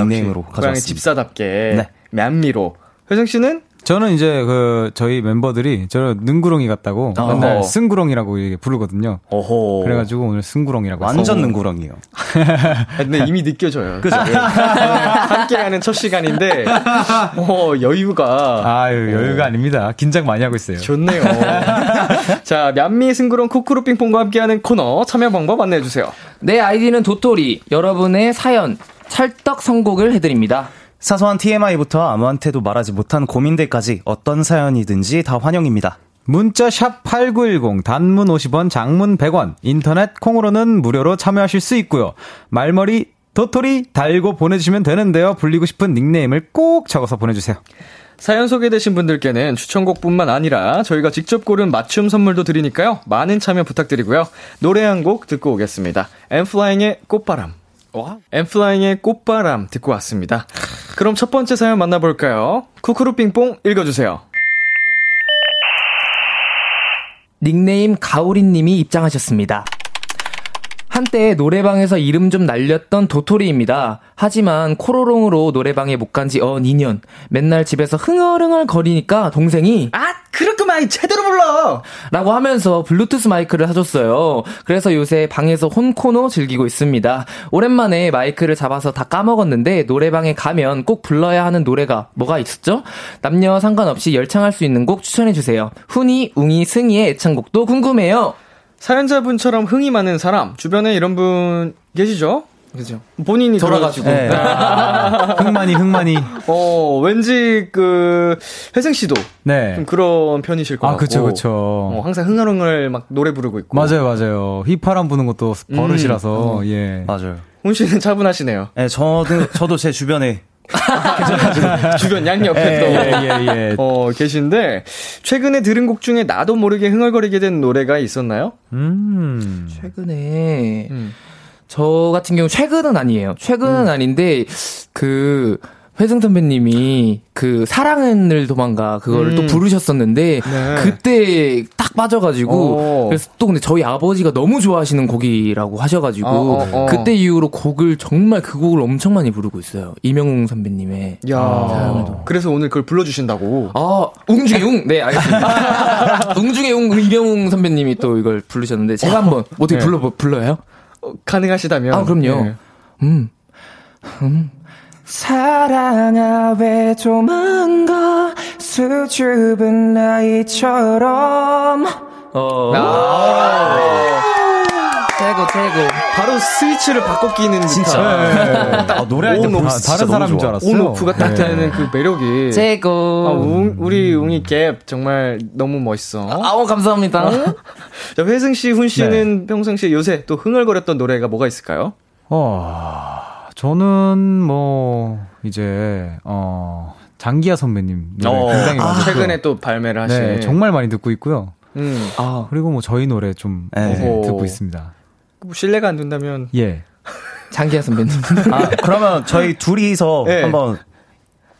Speaker 3: 닉네임으로
Speaker 2: 역시 고양이
Speaker 3: 가져왔습니다.
Speaker 2: 집사답게.
Speaker 3: 네.
Speaker 2: 맘미로. 회성 씨는?
Speaker 4: 저는 이제 그 저희 멤버들이 저를 능구렁이 같다고
Speaker 2: 어허.
Speaker 4: 맨날 승구렁이라고 부르거든요.
Speaker 2: 어호.
Speaker 4: 그래가지고 오늘 승구렁이라고
Speaker 3: 완전
Speaker 4: 했어요.
Speaker 3: 능구렁이에요.
Speaker 2: 근데 이미 느껴져요. 그죠? 함께하는 첫 시간인데, 어, 여유가.
Speaker 4: 아유 여유가 아닙니다. 긴장 많이 하고 있어요.
Speaker 2: 좋네요. 자, 맘미 승구렁 쿠쿠루 핑퐁과 함께하는 코너 참여 방법 안내해 주세요.
Speaker 5: 내 아이디는 도토리. 여러분의 사연, 찰떡 선곡을 해드립니다.
Speaker 3: 사소한 TMI부터 아무한테도 말하지 못한 고민들까지 어떤 사연이든지 다 환영입니다.
Speaker 4: 문자 샵8910 단문 50원 장문 100원 인터넷 콩으로는 무료로 참여하실 수 있고요. 말머리 도토리 달고 보내주시면 되는데요. 불리고 싶은 닉네임을 꼭 적어서 보내주세요.
Speaker 2: 사연 소개되신 분들께는 추천곡뿐만 아니라 저희가 직접 고른 맞춤 선물도 드리니까요. 많은 참여 부탁드리고요. 노래 한 곡 듣고 오겠습니다. 엠플라잉의 꽃바람. 엠플라잉의 꽃바람 듣고 왔습니다. 그럼 첫 번째 사연 만나볼까요? 쿠쿠루 삥뽕 읽어주세요.
Speaker 5: 닉네임 가오리님이 입장하셨습니다. 한때 노래방에서 이름 좀 날렸던 도토리입니다. 하지만 코로롱으로 노래방에 못 간 지 어 2년. 맨날 집에서 흥얼흥얼 거리니까 동생이
Speaker 2: 아, 그렇구만. 제대로 불러.
Speaker 5: 라고 하면서 블루투스 마이크를 사줬어요. 그래서 요새 방에서 혼코노 즐기고 있습니다. 오랜만에 마이크를 잡아서 다 까먹었는데 노래방에 가면 꼭 불러야 하는 노래가 뭐가 있었죠? 남녀 상관없이 열창할 수 있는 곡 추천해 주세요. 훈이, 웅이, 승희의 애창곡도 궁금해요.
Speaker 2: 사연자분처럼 흥이 많은 사람, 주변에 이런 분 계시죠?
Speaker 5: 그죠.
Speaker 2: 본인이
Speaker 5: 돌아가지고.
Speaker 3: 네.
Speaker 4: 흥만이 흥만이.
Speaker 2: 어, 왠지 그 회생 씨도
Speaker 4: 네.
Speaker 2: 좀 그런 편이실 것
Speaker 4: 아
Speaker 2: 같고.
Speaker 4: 그쵸 그쵸.
Speaker 2: 어, 항상 흥얼흥얼 막 노래 부르고 있고.
Speaker 4: 맞아요 맞아요. 휘파람 부는 것도 버릇이라서
Speaker 2: 음.
Speaker 4: 예.
Speaker 3: 맞아요.
Speaker 2: 훈 씨는 차분하시네요.
Speaker 3: 네, 저도, 저도 제 주변에
Speaker 2: 주변 양옆에
Speaker 4: 예,
Speaker 2: 또.
Speaker 4: 예, 예.
Speaker 2: 어, 계신데, 최근에 들은 곡 중에 나도 모르게 흥얼거리게 된 노래가 있었나요?
Speaker 4: 음.
Speaker 5: 최근에
Speaker 2: 음.
Speaker 5: 저 같은 경우 최근은 아니에요. 최근은 아닌데 그 회승 선배님이 그 사랑을 도망가 그거를
Speaker 2: 음.
Speaker 5: 또 부르셨었는데
Speaker 2: 네.
Speaker 5: 그때 딱 빠져가지고
Speaker 2: 오.
Speaker 5: 그래서 또 근데 저희 아버지가 너무 좋아하시는 곡이라고 하셔가지고
Speaker 2: 어, 어, 어.
Speaker 5: 그때 이후로 곡을 정말 그 곡을 엄청 많이 부르고 있어요. 이명웅 선배님의
Speaker 2: 야
Speaker 5: 도망가.
Speaker 2: 그래서 오늘 그걸 불러주신다고.
Speaker 5: 아, 웅 중에 웅. 네, 알겠습니다. 웅 중에 웅 이명웅 선배님이 또 이걸 부르셨는데 제가 한번 어떻게
Speaker 2: 네.
Speaker 5: 불러 불러요?
Speaker 2: 어, 가능하시다면.
Speaker 5: 아, 그럼요.
Speaker 2: 네.
Speaker 5: 음. 음. 사랑아 왜 도망가 수줍은 나이처럼 어.
Speaker 2: 아.
Speaker 5: 최고 최고
Speaker 2: 바로 스위치를 바꿔 끼는 진짜.
Speaker 3: 아, 노래할
Speaker 2: 때온
Speaker 3: 보면
Speaker 2: 오프,
Speaker 3: 진짜
Speaker 4: 다른
Speaker 3: 너무
Speaker 4: 사람인. 줄 알았어요.
Speaker 2: 온 오프가 딱
Speaker 4: 네.
Speaker 2: 되는 그 매력이.
Speaker 5: 최고
Speaker 2: 아, 웅, 우리 웅이 갭 정말 너무 멋있어.
Speaker 5: 아우 감사합니다
Speaker 2: 자, 회승 씨, 훈 씨는 평상시에 요새 또 흥얼거렸던 노래가 뭐가 있을까요?
Speaker 4: 어, 저는 뭐 이제 어 장기하 선배님 노래
Speaker 2: 어,
Speaker 4: 굉장히 많이 듣고요.
Speaker 2: 최근에 또 발매를 하신.
Speaker 4: 네, 정말 많이 듣고 있고요.
Speaker 2: 음.
Speaker 5: 아
Speaker 4: 그리고 뭐 저희 노래 좀
Speaker 3: 네.
Speaker 4: 듣고 있습니다.
Speaker 2: 뭐 신뢰가 안 된다면.
Speaker 4: 예.
Speaker 5: 장기하 선배님
Speaker 3: 아, 그러면 저희 둘이서
Speaker 2: 네.
Speaker 3: 한번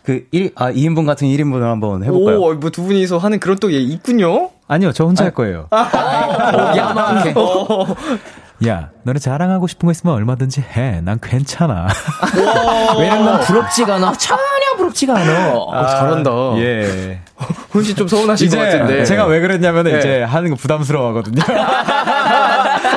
Speaker 3: 그 1, 아, 2인분 같은 1인분을 한번 해볼까요?
Speaker 2: 오, 뭐 두 분이서 하는 그런 또 예, 있군요.
Speaker 4: 아니요, 저 혼자 할 거예요.
Speaker 5: 야만케
Speaker 4: 야, 너네 자랑하고 싶은 거 있으면 얼마든지 해. 난 괜찮아.
Speaker 5: 왜냐면 난 부럽지가 않아 전혀 부럽지가 않아
Speaker 2: 어, 잘한다.
Speaker 4: 예.
Speaker 2: 훈씨 좀 서운하신 것 같은데.
Speaker 4: 제가 왜 그랬냐면
Speaker 2: 네.
Speaker 4: 이제 하는 거 부담스러워 하거든요.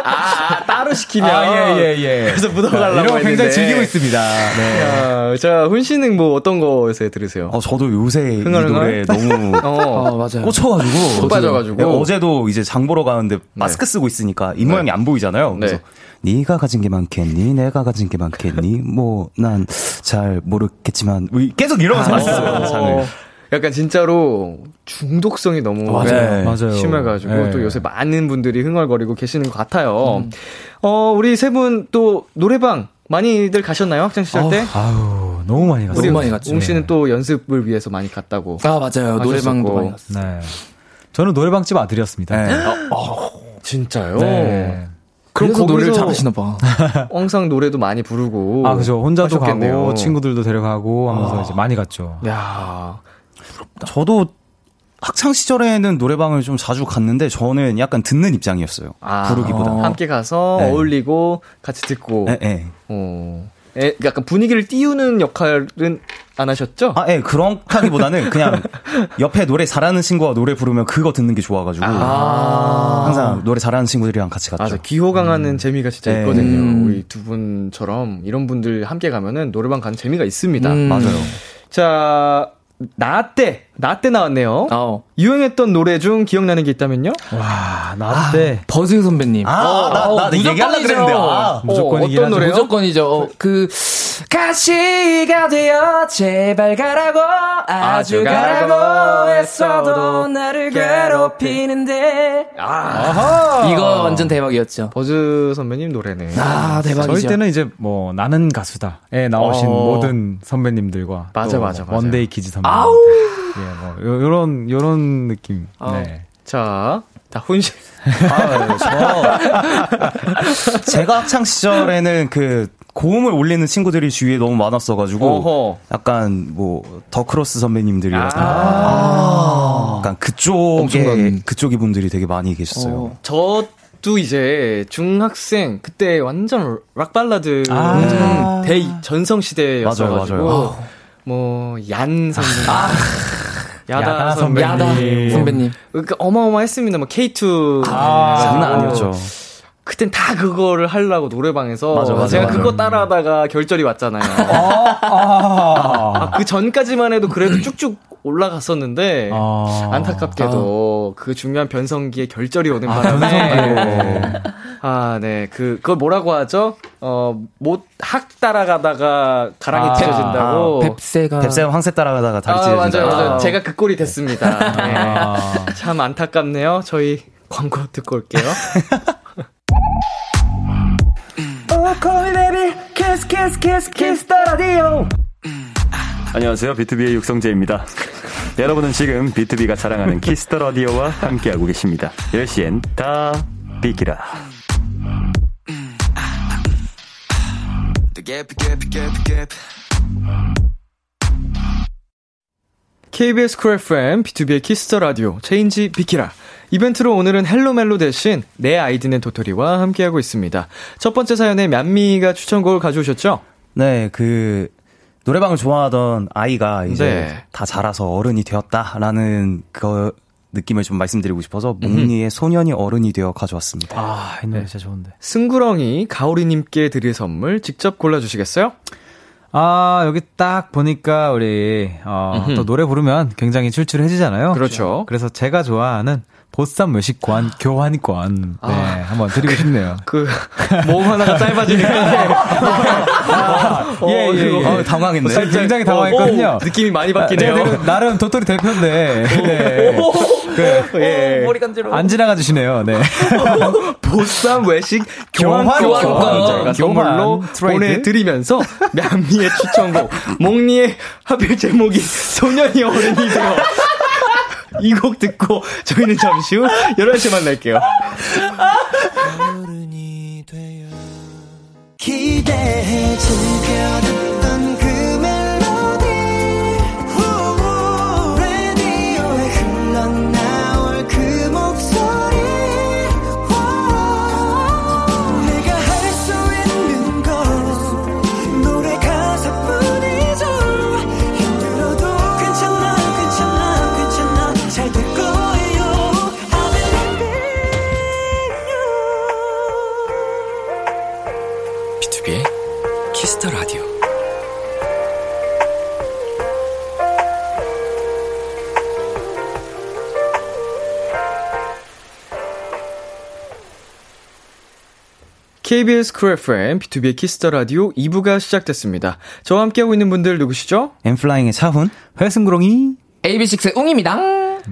Speaker 2: 아, 따로 흥얼시키면
Speaker 4: 아, 예, 예, 예.
Speaker 2: 그래서 묻어가려고
Speaker 4: 이런 거 굉장히 즐기고 있습니다. 네.
Speaker 2: 야, 자, 훈 씨는 뭐 어떤 거 요새 들으세요?
Speaker 3: 어, 저도 요새 이
Speaker 2: 흥얼흥얼?
Speaker 3: 노래 너무
Speaker 2: 어,
Speaker 5: 아, 맞아요.
Speaker 3: 꽂혀가지고.
Speaker 2: 푹 빠져가지고.
Speaker 3: 네, 어제도 이제 장 보러 가는데 마스크 쓰고 있으니까 입 모양이 안 보이잖아요. 그래서
Speaker 2: 네.
Speaker 3: 네가 가진 게 많겠니? 내가 가진 게 많겠니? 뭐 난 잘 모르겠지만 뭐 계속 이러면서 왔어요 장을.
Speaker 2: 약간 진짜로 중독성이 너무
Speaker 3: 맞아요.
Speaker 2: 네,
Speaker 4: 맞아요.
Speaker 2: 심해가지고
Speaker 4: 네.
Speaker 2: 또 요새 많은 분들이 흥얼거리고 계시는 것 같아요. 어, 우리 세 분 또 노래방 많이들 가셨나요? 학창 시절 때?
Speaker 4: 아우, 너무 많이 갔어요.
Speaker 2: 우리
Speaker 5: 너무 많이 갔죠.
Speaker 2: 웅 씨는 또 연습을 위해서 많이 갔다고.
Speaker 5: 아, 맞아요. 노래방도. 많이 갔어요.
Speaker 4: 네. 저는 노래방집 아들이었습니다.
Speaker 3: 네.
Speaker 2: 진짜요?
Speaker 4: 네.
Speaker 2: 그럼
Speaker 5: 그래서 노래를
Speaker 2: 거기서
Speaker 5: 잘하시나 봐.
Speaker 2: 항상 노래도 많이 부르고.
Speaker 4: 아, 그죠. 혼자도
Speaker 2: 하셨겠네요.
Speaker 4: 가고, 친구들도 데려가고 하면서 이제 많이 갔죠.
Speaker 2: 야
Speaker 3: 저도 학창 시절에는 노래방을 좀 자주 갔는데 저는 약간 듣는 입장이었어요.
Speaker 2: 아,
Speaker 3: 부르기보다.
Speaker 2: 어. 함께 가서
Speaker 3: 네.
Speaker 2: 어울리고 같이 듣고.
Speaker 3: 예, 예.
Speaker 2: 어. 에, 약간 분위기를 띄우는 역할은 안 하셨죠?
Speaker 3: 아, 예, 그렇다기보다는 그냥 옆에 노래 잘하는 친구가 노래 부르면 그거 듣는 게 좋아가지고 항상 노래 잘하는 친구들이랑 같이 갔죠.
Speaker 2: 맞아. 기호강하는 재미가 진짜
Speaker 3: 네.
Speaker 2: 있거든요.
Speaker 5: 음.
Speaker 2: 우리 두 분처럼 이런 분들 함께 가면은 노래방 가는 재미가 있습니다.
Speaker 5: 음.
Speaker 3: 맞아요.
Speaker 2: 자, 나 때, 나때 나왔네요.
Speaker 5: 어.
Speaker 2: 유행했던 노래 중 기억나는 게 있다면요?
Speaker 4: 와, 나 때.
Speaker 5: 버즈 선배님.
Speaker 3: 아, 나, 나, 나 얘기하려고 그랬는데, 아.
Speaker 4: 무조건이긴
Speaker 2: 어떤. 노래요?
Speaker 5: 무조건이죠. 어, 그 가시가 되어 제발 가라고 아주 가라고 했어도 나를 괴롭히는데
Speaker 2: 아하!
Speaker 5: 이거 완전 대박이었죠.
Speaker 2: 버즈 선배님 노래네.
Speaker 5: 아 대박이죠.
Speaker 4: 저희 때는 이제 뭐 나는 가수다에 나오신
Speaker 2: 어.
Speaker 4: 모든 선배님들과
Speaker 2: 맞아,
Speaker 4: 또
Speaker 2: 맞아, 맞아.
Speaker 4: 먼데이 키즈 선배님. 예, 뭐 요, 요런 요런 느낌. 네.
Speaker 2: 자, 자, 훈씨.
Speaker 3: 아, 저 제가 학창 시절에는 그 고음을 올리는 친구들이 주위에 너무 많았어가지고
Speaker 2: 어허.
Speaker 3: 약간 뭐 더크로스 선배님들이라든가
Speaker 2: 아.
Speaker 3: 약간 그쪽에
Speaker 5: 엄청난.
Speaker 3: 그쪽 이 분들이 되게 많이 계셨어요.
Speaker 5: 어.
Speaker 2: 저도 이제 중학생 그때 완전 락 발라드
Speaker 4: 아.
Speaker 2: 대 전성 시대였어가지고
Speaker 3: 맞아요, 맞아요.
Speaker 2: 뭐얀 선배님, 야다,
Speaker 4: 야다
Speaker 2: 선배님,
Speaker 5: 야다 선배님.
Speaker 2: 그러니까 어마어마했습니다. 뭐 K2
Speaker 3: 아, 장난 아니었죠.
Speaker 2: 그땐 다 그거를 하려고 노래방에서
Speaker 3: 맞아, 맞아,
Speaker 2: 제가
Speaker 3: 맞아.
Speaker 2: 그거 따라하다가 결절이 왔잖아요.
Speaker 4: 아,
Speaker 2: 아, 그 전까지만 해도 그래도 쭉쭉 올라갔었는데
Speaker 4: 아.
Speaker 2: 안타깝게도 그 중요한 변성기에 결절이 오는
Speaker 4: 아,
Speaker 2: 바람에. 아, 네. 그 그걸 뭐라고 하죠? 어, 못 학 따라가다가 가랑이
Speaker 4: 아,
Speaker 2: 찢어진다고.
Speaker 5: 뵙세가
Speaker 3: 뱁새 황새 따라가다가 다리
Speaker 2: 아,
Speaker 3: 찢어진다.
Speaker 2: 맞아요, 맞아요.
Speaker 5: 아.
Speaker 2: 제가 그 꼴이 됐습니다. 네.
Speaker 4: 아.
Speaker 2: 참 안타깝네요. 저희 광고 듣고 올게요.
Speaker 6: 안녕하세요. 비투비의 육성재입니다. 여러분은 지금 비투비가 자랑하는 키스 더 라디오와 함께하고 계십니다. 10시엔 다 비키라.
Speaker 2: KBS 쿨 FM, 비투비의 키스 더 라디오, 체인지 비키라. 이벤트로 오늘은 헬로멜로 대신 내 아이디는 도토리와 함께하고 있습니다. 첫 번째 사연에 람디가 추천곡을 가져오셨죠?
Speaker 3: 네, 그 노래방을 좋아하던 아이가 이제
Speaker 2: 네.
Speaker 3: 다 자라서 어른이 되었다라는 그 느낌을 좀 말씀드리고 싶어서 몽니의 소년이 어른이 되어 가져왔습니다.
Speaker 4: 아, 이 노래 진짜 좋은데.
Speaker 2: 승구렁이 가오리님께 드릴 선물 직접 골라주시겠어요?
Speaker 4: 아, 여기 딱 보니까 우리 어,
Speaker 2: 음흠.
Speaker 4: 또 노래 부르면 굉장히 출출해지잖아요.
Speaker 2: 그렇죠.
Speaker 4: 그래서 제가 좋아하는 보쌈 외식관 교환권 네, 한번 드리고 싶네요.
Speaker 2: 그, 몸 하나가 짧아지니까. 어,
Speaker 4: 예, 예,
Speaker 2: 그거
Speaker 4: 예.
Speaker 3: 어, 당황했네.
Speaker 4: 살짝 굉장히 당황했거든요.
Speaker 2: 오, 느낌이 많이
Speaker 4: 제가
Speaker 2: 바뀌네요.
Speaker 4: 되게 나름 도토리 대표인데 네. 그,
Speaker 2: 예.
Speaker 5: 머리 간지러워.
Speaker 4: 안 지나가 주시네요. 네.
Speaker 2: 보쌈 외식
Speaker 4: 교환,
Speaker 2: 교환권. 저희가 선물로
Speaker 4: 교환.
Speaker 2: 보내드리면서 맘미의 추천곡 몽니의 하필 제목이 소년이 어른이 되어 이 곡 듣고 저희는 잠시 후 11시에 만날게요.
Speaker 1: 기대해 즐겨
Speaker 2: KBS 쿨 FM, 비투비의 키스 더 라디오 2부가 시작됐습니다. 저와 함께하고 있는 분들 누구시죠?
Speaker 3: 엠플라잉의 차훈,
Speaker 4: 회승구렁이.
Speaker 5: AB6IX의 웅입니다.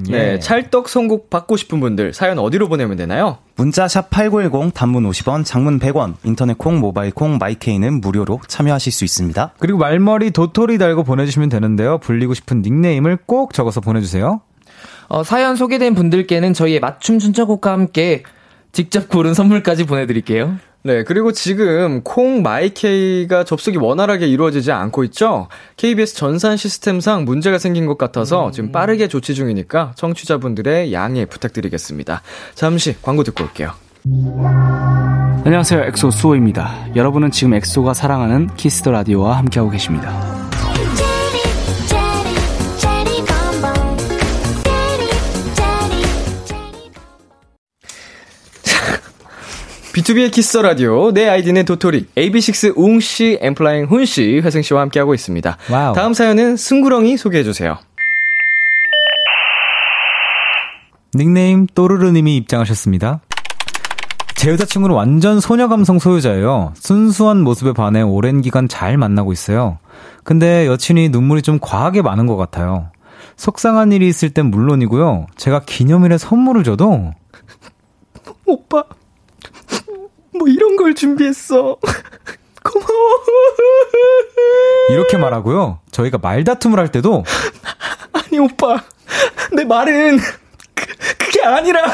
Speaker 2: 네, 찰떡 선곡 받고 싶은 분들 사연 어디로 보내면 되나요?
Speaker 3: 문자 샵 8910 단문 50원, 장문 100원, 인터넷 콩, 모바일 콩, 마이케이는 무료로 참여하실 수 있습니다.
Speaker 4: 그리고 말머리 도토리 달고 보내주시면 되는데요. 불리고 싶은 닉네임을 꼭 적어서 보내주세요.
Speaker 5: 어, 사연 소개된 분들께는 저희의 맞춤 추천곡과 함께 직접 고른 선물까지 보내드릴게요.
Speaker 2: 네, 그리고 지금 콩 마이케이가 접속이 원활하게 이루어지지 않고 있죠? KBS 전산 시스템상 문제가 생긴 것 같아서 지금 빠르게 조치 중이니까 청취자분들의 양해 부탁드리겠습니다. 잠시 광고 듣고 올게요.
Speaker 7: 안녕하세요. 엑소 수호입니다. 여러분은 지금 엑소가 사랑하는 키스 더 라디오와 함께하고 계십니다.
Speaker 2: 비투비의 키스 더 라디오, 내 아이디는 도토리, AB6 웅씨, 엠플라잉 훈씨, 회승씨와 함께하고 있습니다.
Speaker 4: 와우.
Speaker 2: 다음 사연은 승구렁이 소개해주세요.
Speaker 4: 닉네임 또르르님이 입장하셨습니다. 제 여자친구는 완전 소녀 감성 소유자예요. 순수한 모습에 반해 오랜 기간 잘 만나고 있어요. 근데 여친이 눈물이 좀 과하게 많은 것 같아요. 속상한 일이 있을 땐 물론이고요. 제가 기념일에 선물을 줘도
Speaker 2: 오빠, 뭐 이런 걸 준비했어. 고마워.
Speaker 4: 이렇게 말하고요. 저희가 말다툼을 할 때도
Speaker 2: 아니, 오빠. 내 말은, 그, 그게 아니라.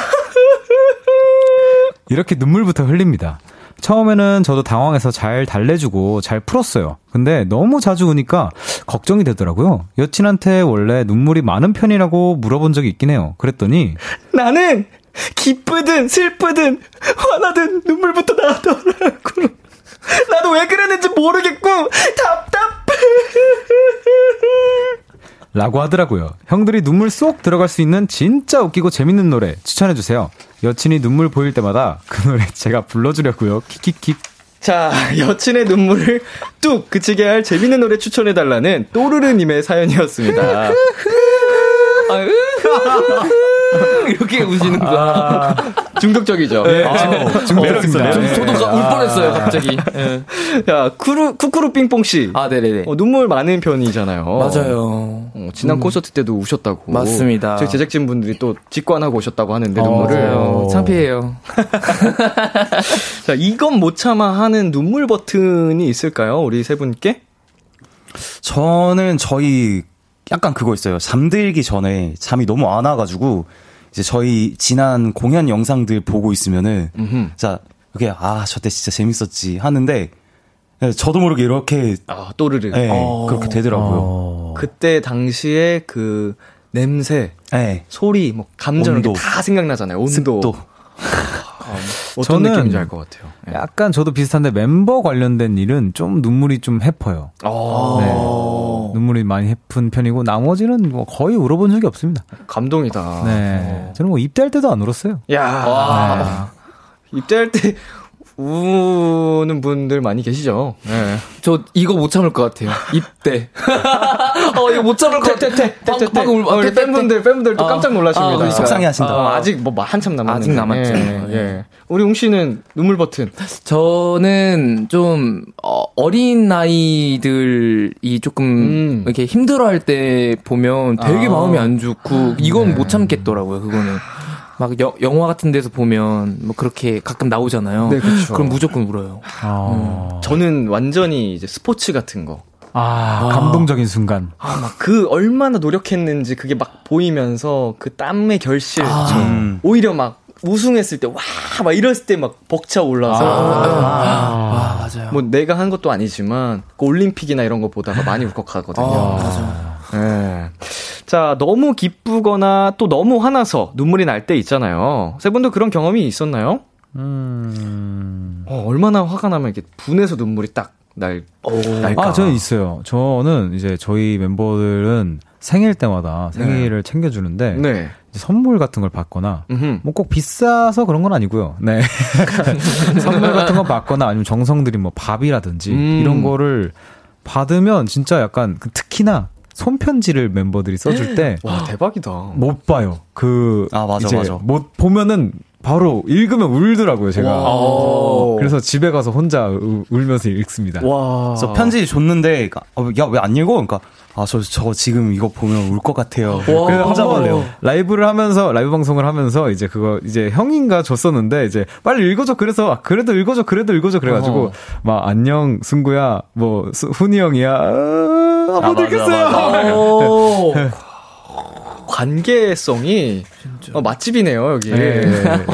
Speaker 4: 이렇게 눈물부터 흘립니다. 처음에는 저도 당황해서 잘 달래주고 잘 풀었어요. 근데 너무 자주 우니까 걱정이 되더라고요. 여친한테 원래 눈물이 많은 편이라고 물어본 적이 있긴 해요. 그랬더니
Speaker 2: 나는 기쁘든 슬프든 화나든 눈물부터 나더라고. 나도 왜 그랬는지 모르겠고 답답해.
Speaker 4: 라고 하더라고요. 형들이 눈물 쏙 들어갈 수 있는 진짜 웃기고 재밌는 노래 추천해 주세요. 여친이 눈물 보일 때마다 그 노래 제가 불러주려고요. 킥킥킥.
Speaker 2: 자, 여친의 눈물을 뚝 그치게 할 재밌는 노래 추천해 달라는 또르르 님의 사연이었습니다.
Speaker 5: 이렇게 우시는구나.
Speaker 2: 중독적이죠.
Speaker 4: 네,
Speaker 2: 아.
Speaker 5: 좀 저도 가- 울 뻔했어요, 갑자기.
Speaker 2: 예. 야, 쿠루, 쿠쿠루 삥뽕 씨.
Speaker 5: 아, 네네네.
Speaker 2: 어, 눈물 많은 편이잖아요.
Speaker 5: 맞아요.
Speaker 2: 어, 지난 콘서트 때도 우셨다고.
Speaker 5: 맞습니다.
Speaker 2: 저희 제작진 분들이 또 직관하고 오셨다고 하는데 눈물을.
Speaker 5: 맞아요. 창피해요.
Speaker 2: 자, 이건 못 참아 하는 눈물 버튼이 있을까요? 우리 세 분께?
Speaker 3: 저는 저희 약간 그거 있어요. 잠들기 전에 잠이 너무 안 와가지고 이제 저희 지난 공연 영상들 보고 있으면은
Speaker 2: 음흠.
Speaker 3: 자 이렇게 아 저때 진짜 재밌었지 하는데 예, 저도 모르게 이렇게
Speaker 2: 아, 또르르.
Speaker 3: 예,
Speaker 2: 어.
Speaker 3: 그렇게 되더라고요.
Speaker 2: 그때 당시에 그 냄새,
Speaker 3: 예.
Speaker 2: 소리, 뭐 감정 이렇게
Speaker 3: 온도.
Speaker 2: 다 생각나잖아요. 온도. 어떤
Speaker 4: 저는
Speaker 2: 느낌인지 알 것 같아요. 예.
Speaker 4: 약간 저도 비슷한데 멤버 관련된 일은 좀 눈물이 좀 해퍼요.
Speaker 2: 아,
Speaker 4: 네. 눈물이 많이 해픈 편이고 나머지는 뭐 거의 울어본 적이 없습니다.
Speaker 2: 감동이다.
Speaker 4: 네. 저는 뭐 입대할 때도 안 울었어요.
Speaker 2: 야
Speaker 4: 네.
Speaker 2: 입대할 때 우는 분들 많이 계시죠. 네.
Speaker 5: 저 이거 못 참을 것 같아요. 입대. 어, 이거 못 참을 것 같아. 방금,
Speaker 2: 어, 우리 팬분들 팬분들 또
Speaker 5: 아.
Speaker 2: 깜짝 놀라십니다.
Speaker 5: 아, 그러니까.
Speaker 3: 속상해 하신다.
Speaker 2: 어, 아직 뭐 한참 남았는데.
Speaker 5: 아직 남았죠.
Speaker 2: 예, 예. 우리 웅 씨는 눈물 버튼.
Speaker 5: 저는 좀 어, 어린 나이들이 조금
Speaker 2: 음.
Speaker 5: 이렇게 힘들어할 때 보면 되게
Speaker 2: 아.
Speaker 5: 마음이 안 좋고 이건 못 참겠더라고요. 그거는 막 여- 영화 같은 데서 보면 뭐 그렇게 가끔 나오잖아요.
Speaker 2: 네, 그쵸.
Speaker 5: 럼 무조건 울어요.
Speaker 4: 아,
Speaker 2: 저는 완전히 이제 스포츠 같은 거.
Speaker 4: 아, 감동적인 순간.
Speaker 2: 아, 막 그 얼마나 노력했는지 그게 막 보이면서 그 땀의 결실.
Speaker 3: 음.
Speaker 2: 오히려 막 우승했을 때, 와! 막 이랬을 때 막 벅차 올라서.
Speaker 5: 아, 맞아요.
Speaker 2: 뭐 내가 한 것도 아니지만, 그 올림픽이나 이런 거 보다가 많이 울컥하거든요.
Speaker 5: 맞아요.
Speaker 2: 예. 자, 너무 기쁘거나 또 너무 화나서 눈물이 날 때 있잖아요. 세 분도 그런 경험이 있었나요?
Speaker 4: 음.
Speaker 2: 어, 얼마나 화가 나면 이렇게 분해서 눈물이 딱 날, 날까?
Speaker 4: 아, 저는 있어요. 저는 이제 저희 멤버들은 생일 때마다 생일을 챙겨주는데,
Speaker 2: 네.
Speaker 4: 선물 같은 걸 받거나. 뭐 꼭 비싸서 그런 건 아니고요. 네. 선물 같은 거 받거나 아니면 정성 들인 뭐 밥이라든지
Speaker 2: 음.
Speaker 4: 이런 거를 받으면 진짜 약간 그 특히나 손편지를 멤버들이 써줄 때못
Speaker 2: 와, 대박이다.
Speaker 4: 봐요. 그
Speaker 3: 아, 맞아,
Speaker 4: 이제
Speaker 3: 맞아.
Speaker 4: 못 보면은 바로 읽으면 울더라고요, 제가.
Speaker 2: 와.
Speaker 4: 그래서 집에 가서 혼자 우- 울면서 읽습니다.
Speaker 2: 와.
Speaker 3: 그래서 편지 줬는데 어, 야왜 안 읽어? 그러니까 아저저 지금 이거 보면 울 것 같아요.
Speaker 4: 그래서
Speaker 3: 혼자
Speaker 4: 한번
Speaker 3: 볼래요.
Speaker 4: 라이브를 하면서 라이브 방송을 하면서 이제 그거 이제 형인가 줬었는데 이제 빨리 읽어줘 그래서 아, 그래도 읽어줘 그래도 읽어줘 그래가지고
Speaker 2: 어허.
Speaker 4: 막 안녕 승구야 뭐 수- 훈이 형이야 아, 못
Speaker 6: 맞아,
Speaker 4: 읽겠어요.
Speaker 2: 오. 관계성이 어, 맛집이네요 여기.
Speaker 4: 네,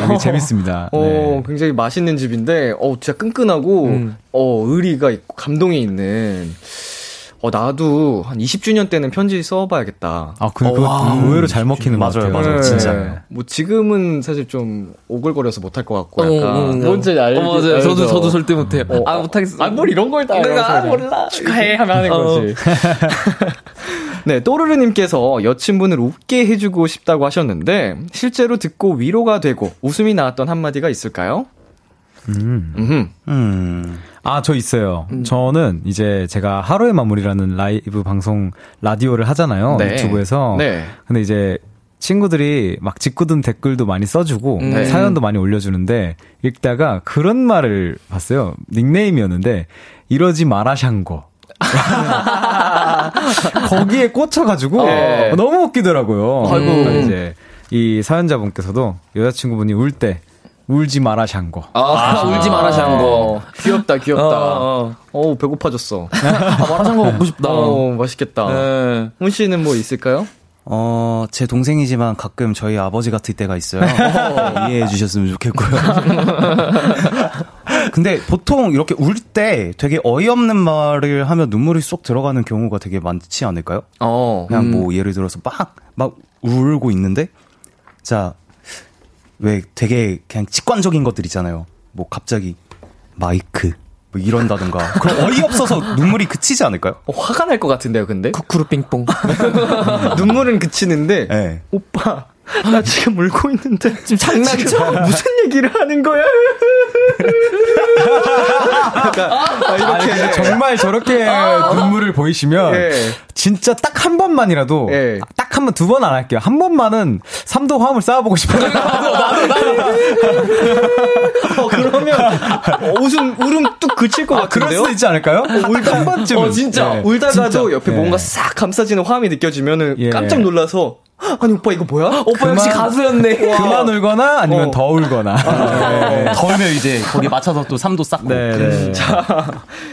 Speaker 4: 여기 재밌습니다.
Speaker 2: 어,
Speaker 4: 네.
Speaker 2: 굉장히 맛있는 집인데, 어, 진짜 끈끈하고,
Speaker 5: 음.
Speaker 2: 어, 의리가 있고, 감동이 있는. 어, 나도 한 20주년 때는 편지 써봐야겠다.
Speaker 4: 아, 근데 그거
Speaker 3: 와.
Speaker 4: 의외로 잘 먹히는 것
Speaker 3: 맞아요,
Speaker 4: 같아요.
Speaker 3: 맞아요, 진짜.
Speaker 2: 뭐 지금은 사실 좀 오글거려서 못할 것 같고,
Speaker 5: 어,
Speaker 2: 약간.
Speaker 5: 어, 어.
Speaker 2: 뭔지 알지?
Speaker 5: 어, 맞아요.
Speaker 2: 알죠?
Speaker 5: 저도, 저도 절대 못해요.
Speaker 2: 어.
Speaker 5: 아, 못하겠어.
Speaker 2: 아, 뭘 이런 걸 다.
Speaker 5: 내가
Speaker 2: 알아서
Speaker 5: 몰라.
Speaker 2: 축하해 하면 하는
Speaker 5: 어.
Speaker 2: 거지. 네, 또르르님께서 여친분을 웃게 해주고 싶다고 하셨는데, 실제로 듣고 위로가 되고 웃음이 나왔던 한마디가 있을까요?
Speaker 4: 음.
Speaker 2: 음.
Speaker 3: 음.
Speaker 4: 아, 저 있어요. 저는 이제 제가 하루의 마무리라는 라이브 방송 라디오를 하잖아요.
Speaker 2: 네.
Speaker 4: 유튜브에서.
Speaker 2: 네.
Speaker 4: 근데 이제 친구들이 막 짓궂은 댓글도 많이 써주고
Speaker 5: 네.
Speaker 4: 사연도 많이 올려주는데 읽다가 그런 말을 봤어요. 닉네임이었는데 이러지 마라 샹거. 거기에 꽂혀가지고
Speaker 2: 네.
Speaker 4: 너무 웃기더라고요.
Speaker 2: 아이고.
Speaker 4: 이제 이 사연자분께서도 여자친구분이 울 때 울지 마라 샹거.
Speaker 5: 아, 울지 마라, 샹거.
Speaker 2: 어, 귀엽다, 귀엽다.
Speaker 5: 어,
Speaker 2: 어,
Speaker 5: 어.
Speaker 2: 우 배고파졌어.
Speaker 5: 아, 마라 샹거 먹고 싶다.
Speaker 2: 어, 맛있겠다.
Speaker 5: 네.
Speaker 2: 훈 씨는 뭐 있을까요?
Speaker 3: 어, 제 동생이지만 가끔 저희 아버지 같을 때가 있어요. 이해해 주셨으면 좋겠고요. 근데 보통 이렇게 울 때 되게 어이없는 말을 하면 눈물이 쏙 들어가는 경우가 되게 많지 않을까요?
Speaker 2: 어.
Speaker 3: 그냥 뭐 예를 들어서 막, 막 울고 있는데, 자, 왜 되게 그냥 직관적인 것들 있잖아요. 뭐 갑자기 마이크, 뭐 이런다던가. 그럼 어이없어서 눈물이 그치지 않을까요?
Speaker 2: 어, 화가 날 것 같은데요, 근데?
Speaker 5: 쿠쿠루 삥뽕.
Speaker 2: 눈물은 그치는데,
Speaker 3: 네.
Speaker 2: 오빠, 나 지금 울고 있는데.
Speaker 5: 지금 장난쳐?
Speaker 2: 무슨 얘기를 하는 거야? 아,
Speaker 4: 아니,
Speaker 2: 이렇게.
Speaker 4: 근데 정말 저렇게 눈물을 보이시면
Speaker 2: 예.
Speaker 4: 진짜 딱 한 번만이라도
Speaker 2: 예.
Speaker 4: 딱한 번 두 번 안 할게요. 한 번만은 삼도 화음을 쌓아보고 싶어요.
Speaker 2: 어, 그러면, 어, 웃음, 울음 뚝 그칠 것
Speaker 4: 아, 그럴
Speaker 2: 같은데요?
Speaker 4: 수도 있지 않을까요? 울다 한 번쯤.
Speaker 2: 어, 진짜. 울다가도 옆에 뭔가 싹 감싸지는 화음이 느껴지면은
Speaker 4: 예.
Speaker 2: 깜짝 놀라서, 아니, 오빠 이거 뭐야?
Speaker 5: 오빠 역시
Speaker 4: 그만-
Speaker 5: 가수였네.
Speaker 4: 그만 울거나 아니면
Speaker 2: 어.
Speaker 4: 더 울거나. 네.
Speaker 3: 덜면 이제 거기 맞춰서 또 삼도 쌓고.
Speaker 4: 네, 네.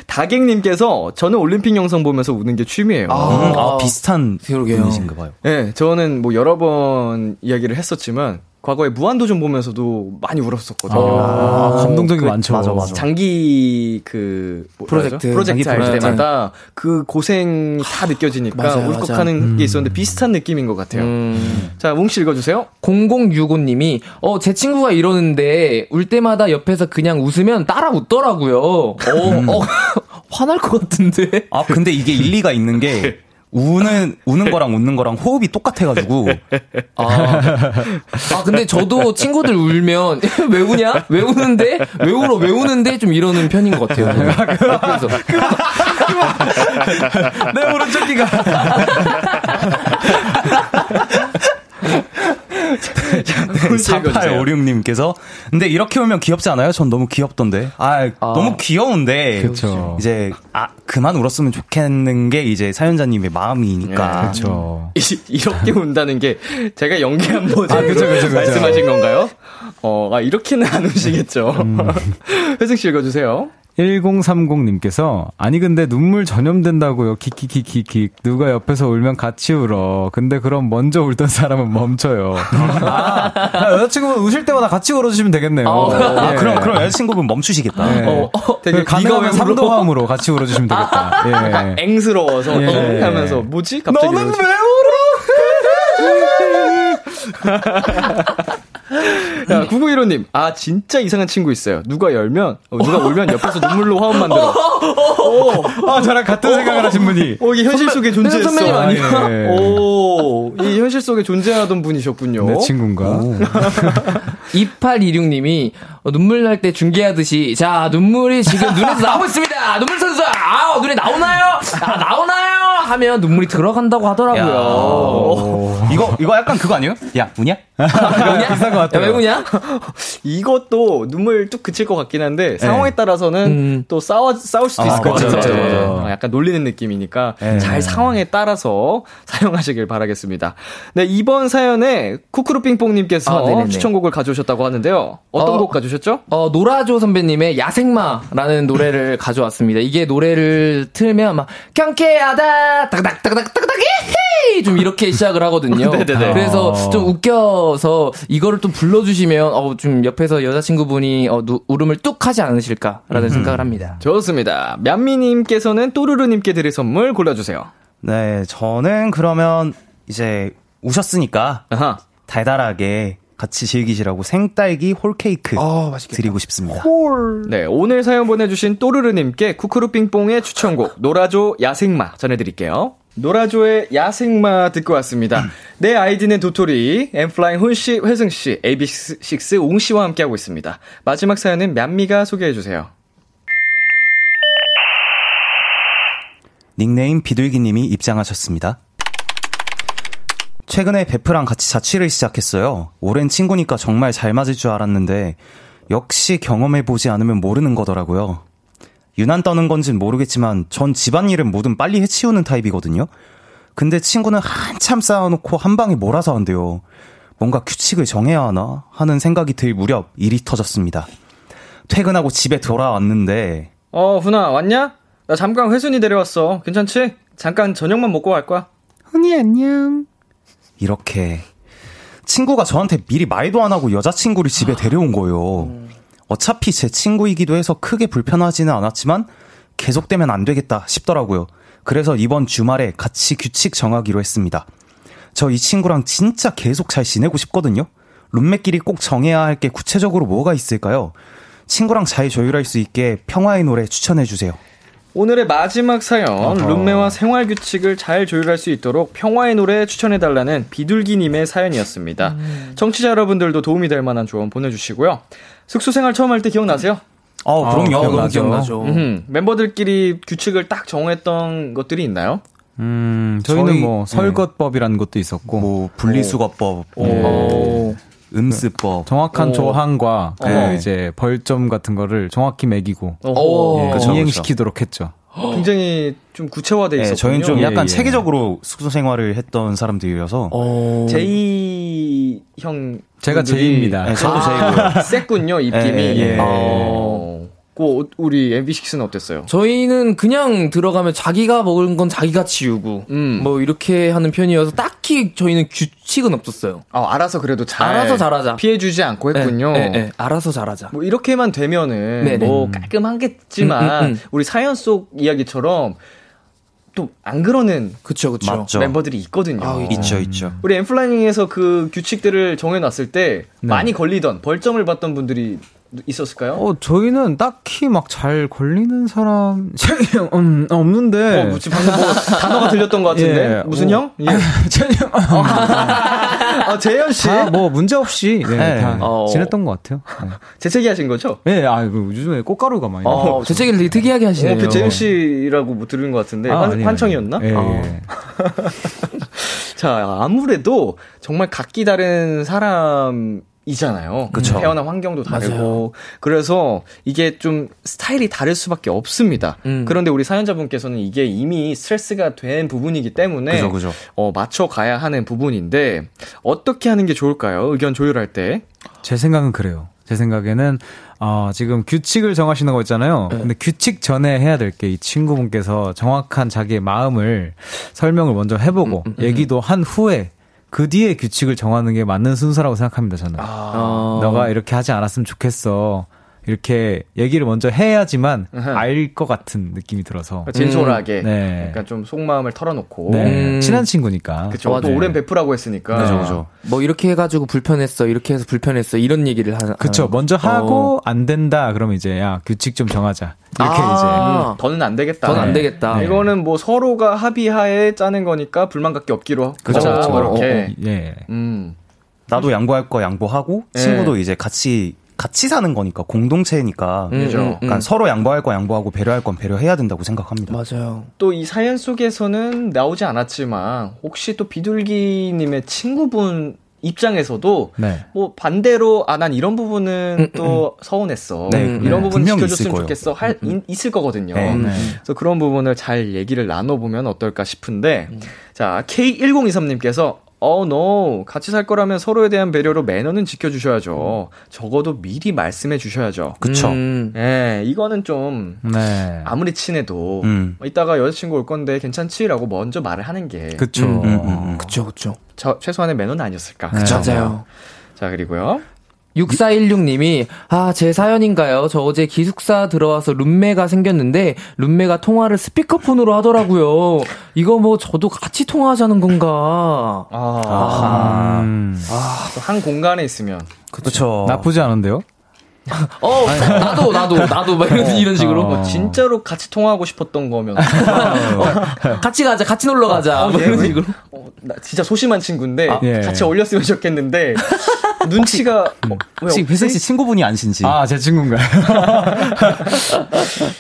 Speaker 2: 다객님께서 저는 올림픽 영상 보면서 우는 게 취미예요.
Speaker 3: 음, 아, 비슷한
Speaker 5: 그러게요.
Speaker 3: 분이신가 봐요.
Speaker 2: 네, 저는 뭐 여러 번 이야기를 했었지만 과거에 무한도전 보면서도 많이 울었었거든요.
Speaker 4: 아, 감동적인 게 많죠.
Speaker 3: 맞아, 맞아.
Speaker 2: 장기 그 뭐-
Speaker 5: 프로젝트.
Speaker 2: 프로젝트 할. 때마다 그 고생이 다 느껴지니까
Speaker 5: 맞아요,
Speaker 2: 울컥하는 게 있었는데 비슷한 느낌인 것 같아요.
Speaker 5: 음.
Speaker 2: 자, 뭉씨 읽어주세요.
Speaker 5: 0065님이 어 제 친구가 이러는데 울 때마다 옆에서 그냥 웃으면 따라 웃더라고요. 어, 어 화날 것 같은데.
Speaker 3: 아, 근데 이게 일리가 있는 게, 우는, 우는 거랑 웃는 거랑 호흡이 똑같아가지고,
Speaker 5: 아, 아 근데 저도 친구들 울면 왜 우냐? 왜 우는데? 왜 울어? 왜 우는데? 좀 이러는 편인 것 같아요. 그래서
Speaker 4: 내 오른쪽 귀가.
Speaker 2: 뭉씨 읽어주세요.
Speaker 3: 4856님께서, 근데 이렇게 울면 귀엽지 않아요? 전 너무 귀엽던데. 아, 너무 귀여운데.
Speaker 4: 그쵸.
Speaker 3: 이제, 아, 그만 울었으면 좋겠는 게 이제 사연자님의 마음이니까.
Speaker 4: 그렇죠.
Speaker 2: 이- 이렇게 운다는 게 제가 연기한 버전
Speaker 4: 아, 그죠, 그죠, 그죠.
Speaker 2: 말씀하신 건가요? 어, 아, 이렇게는 안 우시겠죠.
Speaker 4: 음.
Speaker 2: 회승 씨 읽어주세요.
Speaker 4: 1030님께서 아니 근데 눈물 전염된다고요. 키키키키키 누가 옆에서 울면 같이 울어. 근데 그럼 먼저 울던 사람은 멈춰요. 아, 여자친구분 우실 때마다 같이 울어주시면 되겠네요.
Speaker 3: 아,
Speaker 4: 예.
Speaker 3: 그럼, 그럼 여자친구분 멈추시겠다.
Speaker 4: 예.
Speaker 2: 어, 되게
Speaker 4: 그 가능하면? 삼도화음으로 같이 울어주시면 되겠다. 예.
Speaker 2: 앵스러워서
Speaker 4: 예.
Speaker 2: 하면서 뭐지? 갑자기
Speaker 4: 너는
Speaker 2: 이러지.
Speaker 4: 왜 울어?
Speaker 2: 야, 9915님, 아, 진짜 이상한 친구 있어요. 누가 열면, 어, 누가 울면 옆에서 눈물로 화음 만들어.
Speaker 4: 아, 저랑 같은 생각을 하신 분이.
Speaker 2: 어, 이게 현실 속에 존재했어.
Speaker 5: 선배님 아니야?
Speaker 4: 예.
Speaker 2: 오, 이 현실 속에 존재하던 분이셨군요.
Speaker 4: 내 친구인가?
Speaker 5: 2826님이 어, 눈물 날 때 중계하듯이 자 눈물이 지금 눈에서 나오고 있습니다. 눈물 선수 아 눈에 나오나요? 아 나오나요? 하면 눈물이 들어간다고 하더라고요.
Speaker 3: 이거 이거 약간 그거 아니에요? 야 우냐?
Speaker 4: 비싼 것 같아요.
Speaker 5: 야, 왜 우냐?
Speaker 2: 이것도 눈물 뚝 그칠 것 같긴 한데 상황에 따라서는
Speaker 5: 음.
Speaker 2: 또 싸워 싸울 수도
Speaker 3: 아,
Speaker 2: 있을 것 같아요.
Speaker 3: 맞아요.
Speaker 2: 어, 약간 놀리는 느낌이니까
Speaker 3: 네.
Speaker 2: 잘 상황에 따라서 사용하시길 바라겠습니다. 네 이번 사연에 쿠쿠루핑뽕님께서
Speaker 5: 아.
Speaker 2: 추천곡을 가져오셨다고 하는데요. 어떤
Speaker 5: 어.
Speaker 2: 곡 가져오셨죠?
Speaker 5: 어, 노라조 선배님의 야생마라는 노래를 가져왔습니다. 이게 노래를 틀면 막 경쾌하다 따닥 따닥 따닥 헤이 좀 이렇게 시작을 하거든요. 그래서
Speaker 4: 어.
Speaker 5: 좀 웃겨서 이거를 또 불러주시면 어, 좀 옆에서 여자친구분이 어, 누- 울음을 뚝 하지 않으실까라는 생각을 합니다.
Speaker 2: 좋습니다. 맘미님께서는 또르르님께 드릴 선물 골라주세요.
Speaker 3: 네, 저는 그러면 이제 우셨으니까
Speaker 2: 아하.
Speaker 3: 달달하게 같이 즐기시라고 생딸기 홀케이크
Speaker 5: 어,
Speaker 3: 드리고 싶습니다.
Speaker 2: 네, 오늘 사연 보내주신 또르르님께 쿠쿠루핑뽕의 추천곡 노라조 야생마 전해드릴게요. 노라조의 야생마 듣고 왔습니다. 내 아이디는 도토리, 엠플라잉 훈씨, 회승씨, AB6 옹씨와 함께하고 있습니다. 마지막 사연은 맘미가 소개해주세요.
Speaker 3: 닉네임 비둘기님이 입장하셨습니다. 최근에 베프랑 같이 자취를 시작했어요. 오랜 친구니까 정말 잘 맞을 줄 알았는데 역시 경험해보지 않으면 모르는 거더라고요. 유난 떠는 건진 모르겠지만 전 집안일은 뭐든 빨리 해치우는 타입이거든요. 근데 친구는 한참 쌓아놓고 한 방에 몰아서 한대요. 뭔가 규칙을 정해야 하나 하는 생각이 들 무렵 일이 터졌습니다. 퇴근하고 집에 돌아왔는데
Speaker 2: 어, 훈아, 왔냐? 나 잠깐 회순이 데려왔어. 괜찮지? 잠깐 저녁만 먹고 갈 거야.
Speaker 3: 흔히 안녕. 이렇게 친구가 저한테 미리 말도 안 하고 여자친구를 집에 데려온 거예요. 어차피 제 친구이기도 해서 크게 불편하지는 않았지만 계속되면 안 되겠다 싶더라고요. 그래서 이번 주말에 같이 규칙 정하기로 했습니다. 저 이 친구랑 진짜 계속 잘 지내고 싶거든요. 룸메끼리 꼭 정해야 할 게 구체적으로 뭐가 있을까요? 친구랑 잘 조율할 수 있게 평화의 노래 추천해 주세요.
Speaker 2: 오늘의 마지막 사연, 룸메와 생활 규칙을 잘 조율할 수 있도록 평화의 노래 추천해 달라는 비둘기님의 사연이었습니다. 청취자 여러분들도 도움이 될 만한 조언 보내주시고요. 숙소 생활 처음 할 때 기억나세요?
Speaker 3: 어, 그럼요.
Speaker 4: 기억나죠.
Speaker 5: 기억나죠.
Speaker 2: 멤버들끼리 규칙을 딱 정했던 것들이 있나요?
Speaker 4: 음, 저희는
Speaker 3: 저희-
Speaker 4: 뭐 설것법이라는 것도 있었고
Speaker 3: 뭐 분리수거법,
Speaker 2: 오.
Speaker 3: 뭐 음습법,
Speaker 4: 정확한
Speaker 2: 오.
Speaker 4: 조항과 그
Speaker 2: 어.
Speaker 4: 이제 벌점 같은 거를 정확히 매기고
Speaker 2: 오.
Speaker 4: 예,
Speaker 3: 그쵸,
Speaker 4: 이행시키도록 했죠.
Speaker 2: 굉장히 좀 구체화돼
Speaker 3: 네,
Speaker 2: 있었군요.
Speaker 3: 저희는 좀
Speaker 4: 예,
Speaker 3: 약간
Speaker 4: 예.
Speaker 3: 체계적으로 숙소 생활을 했던 사람들이라서
Speaker 5: 어.
Speaker 2: 제이 형
Speaker 4: 제가 제이입니다.
Speaker 3: 네, 저도 제이고요.
Speaker 2: 셌군요 입김이.
Speaker 3: 예, 예.
Speaker 2: 우리 MB6는 어땠어요?
Speaker 5: 저희는 그냥 들어가면 자기가 먹은 건 자기가 치우고
Speaker 2: 음.
Speaker 5: 뭐 이렇게 하는 편이어서 딱히 저희는 규칙은 없었어요.
Speaker 2: 아, 알아서 그래도 잘
Speaker 5: 알아서 잘하자.
Speaker 2: 피해 주지 않고 했군요.
Speaker 5: 네, 네, 네. 알아서 잘하자.
Speaker 2: 뭐 이렇게만 되면은
Speaker 5: 네네.
Speaker 2: 뭐 깔끔하겠지만
Speaker 5: 음, 음, 음.
Speaker 2: 우리 사연 속 이야기처럼 또 안 그러는
Speaker 5: 그쵸 그쵸.
Speaker 3: 맞죠.
Speaker 2: 멤버들이 있거든요.
Speaker 5: 아,
Speaker 3: 있죠, 있죠.
Speaker 2: 우리 엠플라잉에서 그 규칙들을 정해놨을 때 많이 걸리던 벌점을 받던 분들이 있었을까요?
Speaker 4: 어, 저희는 딱히 막 잘 걸리는 사람, 음, 없는데.
Speaker 2: 어, 뭐지 방금 뭐 단어가 들렸던 것 같은데
Speaker 4: 예,
Speaker 2: 무슨
Speaker 4: 어.
Speaker 2: 형? 예. 아 재현 씨
Speaker 4: 다 뭐 문제 없이 네,
Speaker 3: 네.
Speaker 4: 다
Speaker 2: 어.
Speaker 4: 지냈던 것 같아요.
Speaker 2: 재채기 하신 거죠?
Speaker 4: 네, 네 아, 그 요즘에 꽃가루가 많이.
Speaker 5: 어, 재채기를 되게 특이하게 하시네요.
Speaker 2: 어, 그 재현 씨라고 뭐 들은 것 같은데
Speaker 4: 아,
Speaker 2: 환. 환청이었나?
Speaker 4: 예,
Speaker 2: 어.
Speaker 4: 예.
Speaker 2: 자 아무래도 정말 각기 다른 사람. 이잖아요.
Speaker 3: 그쵸.
Speaker 2: 태어난 환경도 다르고 그래서 이게 좀 스타일이 다를 수밖에 없습니다.
Speaker 5: 음.
Speaker 2: 그런데 우리 사연자분께서는 이게 이미 스트레스가 된 부분이기 때문에
Speaker 3: 그죠, 그죠.
Speaker 2: 어, 맞춰 가야 하는 부분인데 어떻게 하는 게 좋을까요? 의견 조율할 때.
Speaker 4: 제 생각은 그래요. 제 생각에는 어, 지금 규칙을 정하시는 거 있잖아요. 근데 규칙 전에 해야 될 게 이 친구분께서 정확한 자기의 마음을 설명을 먼저 해보고 얘기도 한 후에 그 뒤에 규칙을 정하는 게 맞는 순서라고 생각합니다. 저는.
Speaker 5: 어.
Speaker 4: 너가 이렇게 하지 않았으면 좋겠어. 이렇게 얘기를 먼저 해야지만. 알 것 같은 느낌이 들어서.
Speaker 2: 진솔하게.
Speaker 4: 네.
Speaker 2: 약간 좀 속마음을 털어놓고.
Speaker 4: 네.
Speaker 5: 음.
Speaker 4: 친한 친구니까.
Speaker 2: 그쵸.
Speaker 5: 맞아요.
Speaker 2: 또 오랜 베프라고 했으니까.
Speaker 3: 그죠, 그죠.
Speaker 5: 뭐 이렇게 해가지고 불편했어, 이렇게 해서 불편했어 이런 얘기를 하는.
Speaker 4: 그쵸.
Speaker 5: 하는
Speaker 4: 먼저
Speaker 5: 거.
Speaker 4: 하고
Speaker 5: 어.
Speaker 4: 안 된다. 그러면 이제 야 규칙 좀 정하자. 이렇게
Speaker 5: 아.
Speaker 2: 음, 더는 안 되겠다.
Speaker 5: 더는 안 되겠다.
Speaker 4: 네.
Speaker 2: 이거는 뭐 서로가 합의하에 짜는 거니까 불만 갖기 없기로
Speaker 4: 그죠. 그죠.
Speaker 2: 뭐 이렇게.
Speaker 4: 이제. 예.
Speaker 2: 음.
Speaker 3: 나도 양보할 거 양보하고
Speaker 2: 네.
Speaker 3: 친구도 이제 같이 같이 사는 거니까 공동체니까
Speaker 5: 음,
Speaker 2: 그죠.
Speaker 5: 음, 음.
Speaker 3: 그러니까 서로 양보할 거 양보하고 배려할 건 배려해야 된다고 생각합니다.
Speaker 5: 맞아요.
Speaker 2: 또 이 사연 속에서는 나오지 않았지만 혹시 또 비둘기님의 친구분 입장에서도
Speaker 4: 네.
Speaker 2: 뭐 반대로 아 난 이런 부분은
Speaker 5: 음,
Speaker 2: 또 서운했어.
Speaker 3: 네,
Speaker 2: 이런
Speaker 3: 네.
Speaker 2: 부분
Speaker 3: 분명히 있을
Speaker 2: 지켜줬으면. 좋겠어. 할 인- 있을 거거든요.
Speaker 3: 네.
Speaker 4: 네.
Speaker 2: 그래서 그런 부분을 잘 얘기를 나눠보면 어떨까 싶은데 자 K1023님께서 어, no. 같이 살 거라면 서로에 대한 배려로 매너는 지켜주셔야죠. 적어도 미리 말씀해 주셔야죠.
Speaker 3: 그쵸.
Speaker 5: 음.
Speaker 2: 예, 이거는 좀
Speaker 4: 네.
Speaker 2: 아무리 친해도
Speaker 3: 음.
Speaker 2: 뭐 이따가 여자친구 올 건데 괜찮지 라고 먼저 말을 하는 게
Speaker 4: 그쵸.
Speaker 3: 음, 음, 음.
Speaker 5: 그쵸, 그쵸.
Speaker 2: 저, 최소한의 매너는 아니었을까.
Speaker 4: 네.
Speaker 5: 맞아요.
Speaker 2: 자 그리고요.
Speaker 5: 6416님이, 아, 제 사연인가요? 저 어제 기숙사 들어와서 룸메가 생겼는데, 룸메가 통화를 스피커폰으로 하더라고요. 이거 뭐 저도 같이 통화하자는 건가?
Speaker 2: 아,
Speaker 4: 음.
Speaker 2: 또한 공간에 있으면
Speaker 3: 그렇죠.
Speaker 4: 나쁘지 않은데요?
Speaker 5: 어, 나도, 나도, 나도, 막 이런, 이런 식으로.
Speaker 4: 어.
Speaker 2: 뭐 진짜로 같이 통화하고 싶었던 거면
Speaker 5: 같이 가자, 같이 놀러 가자.
Speaker 2: 어,
Speaker 5: 뭐
Speaker 2: 예,
Speaker 5: 이런
Speaker 2: 왜?
Speaker 5: 식으로.
Speaker 2: 어, 나 진짜 소심한 친구인데
Speaker 4: 예.
Speaker 2: 같이 어울렸으면 좋겠는데 눈치가 어, 왜
Speaker 3: 혹시
Speaker 2: 없지?
Speaker 3: 회승 씨 친구분이 아니신지.
Speaker 4: 아, 제 친구인가요?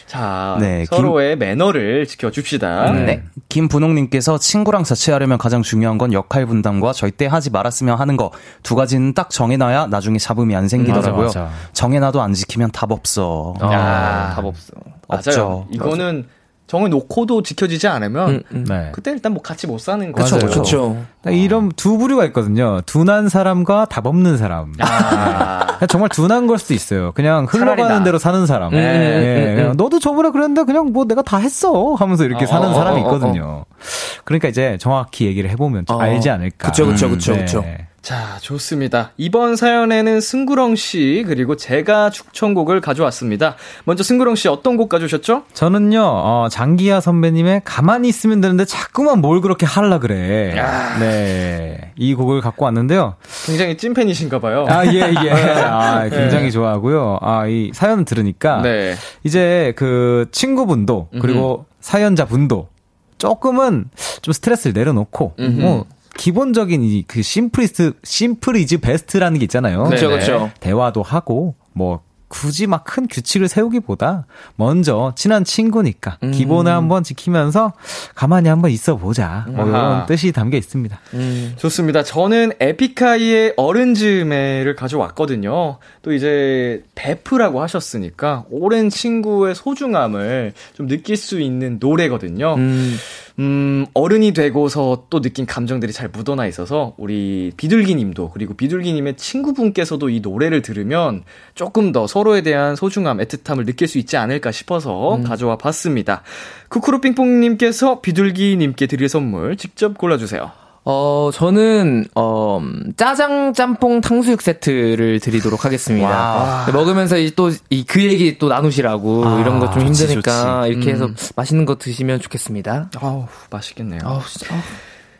Speaker 2: 자
Speaker 3: 네,
Speaker 2: 서로의 매너를 지켜줍시다.
Speaker 3: 네. 김분홍님께서 친구랑 자취하려면 가장 중요한 건 역할 분담과 절대 하지 말았으면 하는 거 두 가지는 딱 정해놔야 나중에 잡음이 안 생기더라고요.
Speaker 4: 맞아, 맞아.
Speaker 3: 정해 놔도 안 지키면 답 없어.
Speaker 2: 아,
Speaker 5: 답 없어.
Speaker 2: 맞아요.
Speaker 3: 없죠.
Speaker 2: 이거는 정해놓고도 지켜지지 않으면
Speaker 5: 음, 음.
Speaker 4: 네.
Speaker 2: 그때 일단 뭐 같이 못 사는 거죠.
Speaker 4: 맞아요.
Speaker 5: 그쵸.
Speaker 4: 이런 두 부류가 있거든요. 둔한 사람과 답 없는 사람.
Speaker 2: 아,
Speaker 4: 그냥 정말 둔한 걸 수도 있어요. 그냥 흘러가는
Speaker 2: 나.
Speaker 4: 대로 사는 사람.
Speaker 5: 음,
Speaker 4: 예,
Speaker 5: 음, 음,
Speaker 4: 그냥
Speaker 5: 음.
Speaker 4: 너도 저번에 그랬는데 그냥 뭐 내가 다 했어 하면서 이렇게
Speaker 2: 어,
Speaker 4: 사는
Speaker 2: 어,
Speaker 4: 사람이
Speaker 2: 어, 어,
Speaker 4: 있거든요. 그러니까 이제 정확히 얘기를 해보면 좀
Speaker 5: 어.
Speaker 4: 알지 않을까.
Speaker 5: 그쵸, 그쵸,
Speaker 4: 음,
Speaker 5: 그쵸,
Speaker 4: 네.
Speaker 5: 그쵸.
Speaker 2: 자, 좋습니다. 이번 사연에는 승구렁 씨 그리고 제가 추천곡을 가져왔습니다. 먼저 승구렁 씨 어떤 곡 가져오셨죠?
Speaker 4: 저는요, 어, 장기하 선배님의 가만히 있으면 되는데 자꾸만 뭘 그렇게 하려 그래.
Speaker 2: 아.
Speaker 4: 네. 이 곡을 갖고 왔는데요.
Speaker 2: 굉장히 찐팬이신가 봐요.
Speaker 4: 아, 예, 예. 아, 굉장히 좋아하고요. 아, 이 사연 들으니까.
Speaker 2: 네.
Speaker 4: 이제 그 친구분도 그리고 사연자분도 조금은 좀 스트레스를 내려놓고
Speaker 2: 음흠.
Speaker 4: 뭐 기본적인 이 그 simple is simple is best라는 게 있잖아요.
Speaker 2: 그쵸,
Speaker 5: 그쵸, 그쵸.
Speaker 4: 대화도 하고 뭐 굳이 막 큰 규칙을 세우기보다 먼저 친한 친구니까
Speaker 5: 음.
Speaker 4: 기본을 한번 지키면서 가만히 한번 있어 보자. 뭐
Speaker 2: 아하.
Speaker 4: 이런 뜻이 담겨 있습니다.
Speaker 5: 음.
Speaker 2: 좋습니다. 저는 에픽하이의 어른 즈음에를 가져왔거든요. 또 이제 베프라고 하셨으니까 오랜 친구의 소중함을 좀 느낄 수 있는 노래거든요.
Speaker 5: 음.
Speaker 2: 음, 어른이 되고서 또 느낀 감정들이 잘 묻어나 있어서 우리 비둘기님도 그리고 비둘기님의 친구분께서도 이 노래를 들으면 조금 더 서로에 대한 소중함, 애틋함을 느낄 수 있지 않을까 싶어서 가져와 봤습니다. 쿠쿠루핑퐁님께서 비둘기님께 드릴 선물 직접 골라주세요.
Speaker 5: 어, 저는, 어, 음, 짜장 짬뽕 탕수육 세트를 드리도록 하겠습니다.
Speaker 3: 와.
Speaker 5: 먹으면서 이 또, 이 그 얘기 또 나누시라고,
Speaker 3: 아,
Speaker 5: 이런 거 좀 힘드니까,
Speaker 3: 좋지.
Speaker 5: 이렇게 해서
Speaker 2: 음.
Speaker 5: 맛있는 거 드시면 좋겠습니다.
Speaker 2: 아우, 맛있겠네요.
Speaker 5: 아우, 진짜. 아우.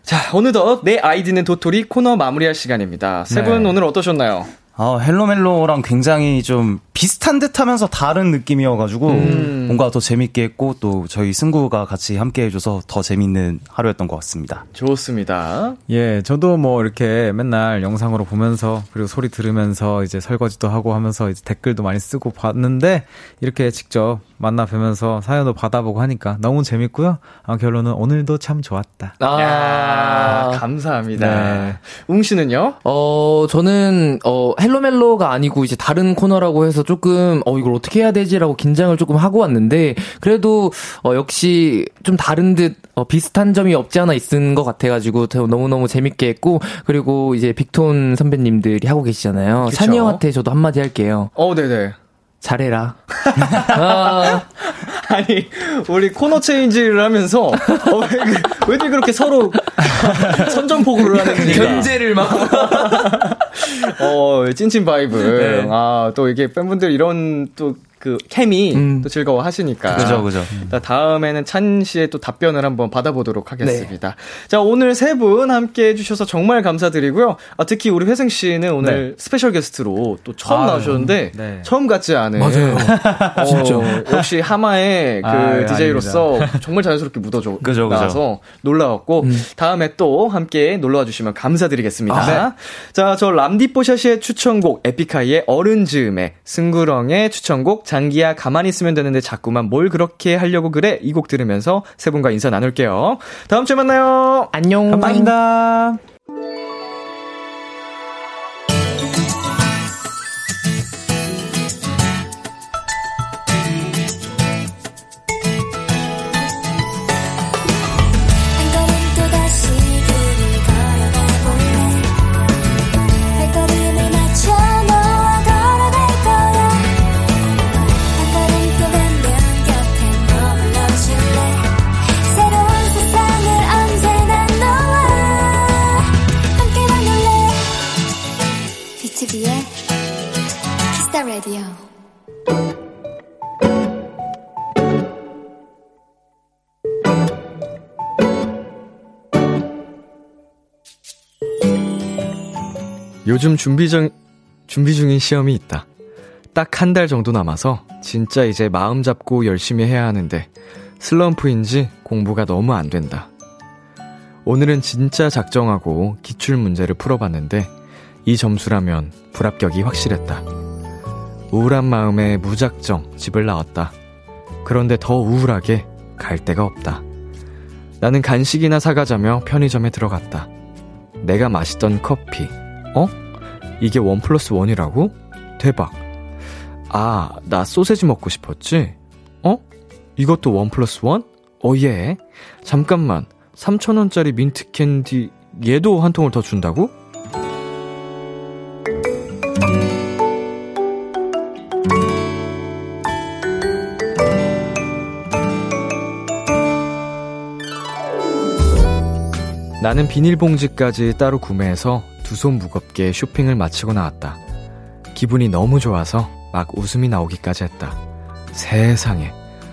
Speaker 2: 자, 어느덧 내 아이디는 도토리 코너 마무리할 시간입니다. 세분
Speaker 4: 네.
Speaker 2: 오늘 어떠셨나요?
Speaker 3: 아, 헬로멜로랑 굉장히 좀 비슷한 듯 하면서 다른 느낌이어가지고
Speaker 2: 음.
Speaker 3: 뭔가 더 재밌게 했고 또 저희 승구가 같이 함께 해줘서 더 재밌는 하루였던 것 같습니다.
Speaker 2: 좋습니다.
Speaker 4: 예, 저도 뭐 이렇게 맨날 영상으로 보면서 그리고 소리 들으면서 이제 설거지도 하고 하면서 이제 댓글도 많이 쓰고 봤는데 이렇게 직접 만나 뵈면서 사연도 받아보고 하니까 너무 재밌고요. 아, 결론은 오늘도 참 좋았다.
Speaker 2: 야,
Speaker 5: 아,
Speaker 2: 감사합니다.
Speaker 4: 네.
Speaker 2: 웅 씨는요?
Speaker 5: 어, 저는, 어, 헬로멜로가 아니고 이제 다른 코너라고 해서 조금, 어, 이걸 어떻게 해야 되지라고 긴장을 조금 하고 왔는데, 그래도, 어, 역시 좀 다른 듯, 어, 비슷한 점이 없지 않아 있은 것 같아가지고, 저 너무너무 재밌게 했고, 그리고 이제 빅톤 선배님들이 하고 계시잖아요. 찬이 형한테 저도 한마디 할게요.
Speaker 2: 어, 네네.
Speaker 5: 잘해라. 아,
Speaker 2: 아니, 우리 코너 체인지를 하면서, 어, 왜, 그- 왜들 그렇게 서로 선전포고를 하는지.
Speaker 5: 견제를 막.
Speaker 2: 어, 찐친 vibe.
Speaker 5: 네.
Speaker 2: 아, 또 이게 팬분들 이런 또 그 케미 또 즐거워 하시니까.
Speaker 3: 그죠, 그죠.
Speaker 2: 다음에는 찬 씨의 또 답변을 한번 받아보도록
Speaker 5: 네.
Speaker 2: 하겠습니다. 자, 오늘 세 분 함께 해주셔서 정말 감사드리고요. 아, 특히 우리 회승 씨는 오늘 special guest로 또 처음
Speaker 3: 아,
Speaker 2: 나오셨는데,
Speaker 3: 네.
Speaker 2: 처음 같지 않은.
Speaker 5: 맞아요.
Speaker 2: 어,
Speaker 5: 진짜.
Speaker 2: 역시 하마의 그
Speaker 3: 아,
Speaker 2: DJ로서 정말 자연스럽게 묻어져
Speaker 3: 그죠, 그죠.
Speaker 2: 나와서 놀라웠고
Speaker 5: 음.
Speaker 2: 다음에 또 함께 놀러와 주시면 감사드리겠습니다.
Speaker 5: 아,
Speaker 2: 자, 저 람디뽀샤시의 추천곡 에픽하이의 어른 즈음에 승구렁의 추천곡 장기야 가만히 있으면 되는데 자꾸만 뭘 그렇게 하려고 그래 이 곡 들으면서 세 분과 인사 나눌게요. 다음 주에 만나요.
Speaker 5: 안녕.
Speaker 3: 감사합니다.
Speaker 2: 요즘 준비 중 준비 중인 시험이 있다. 딱 한 달 정도 남아서 진짜 이제 마음 잡고 열심히 해야 하는데 슬럼프인지 공부가 너무 안 된다. 오늘은 진짜 작정하고 기출 문제를 풀어봤는데 이 점수라면 불합격이 확실했다. 우울한 마음에 무작정 집을 나왔다. 그런데 더 우울하게 갈 데가 없다. 나는 간식이나 사가자며 편의점에 들어갔다. 내가 마시던 커피. 어? 이게 one plus one이라고? 대박. 아, 나 소세지 먹고 싶었지? 어? 이것도 one plus one? 어, 예. 잠깐만. 3,000원짜리 민트 캔디, 얘도 한 통을 더 준다고? 나는 비닐봉지까지 따로 구매해서 두 손 무겁게 쇼핑을 마치고 나왔다. 기분이 너무 좋아서 막 웃음이 나오기까지 했다. 세상에.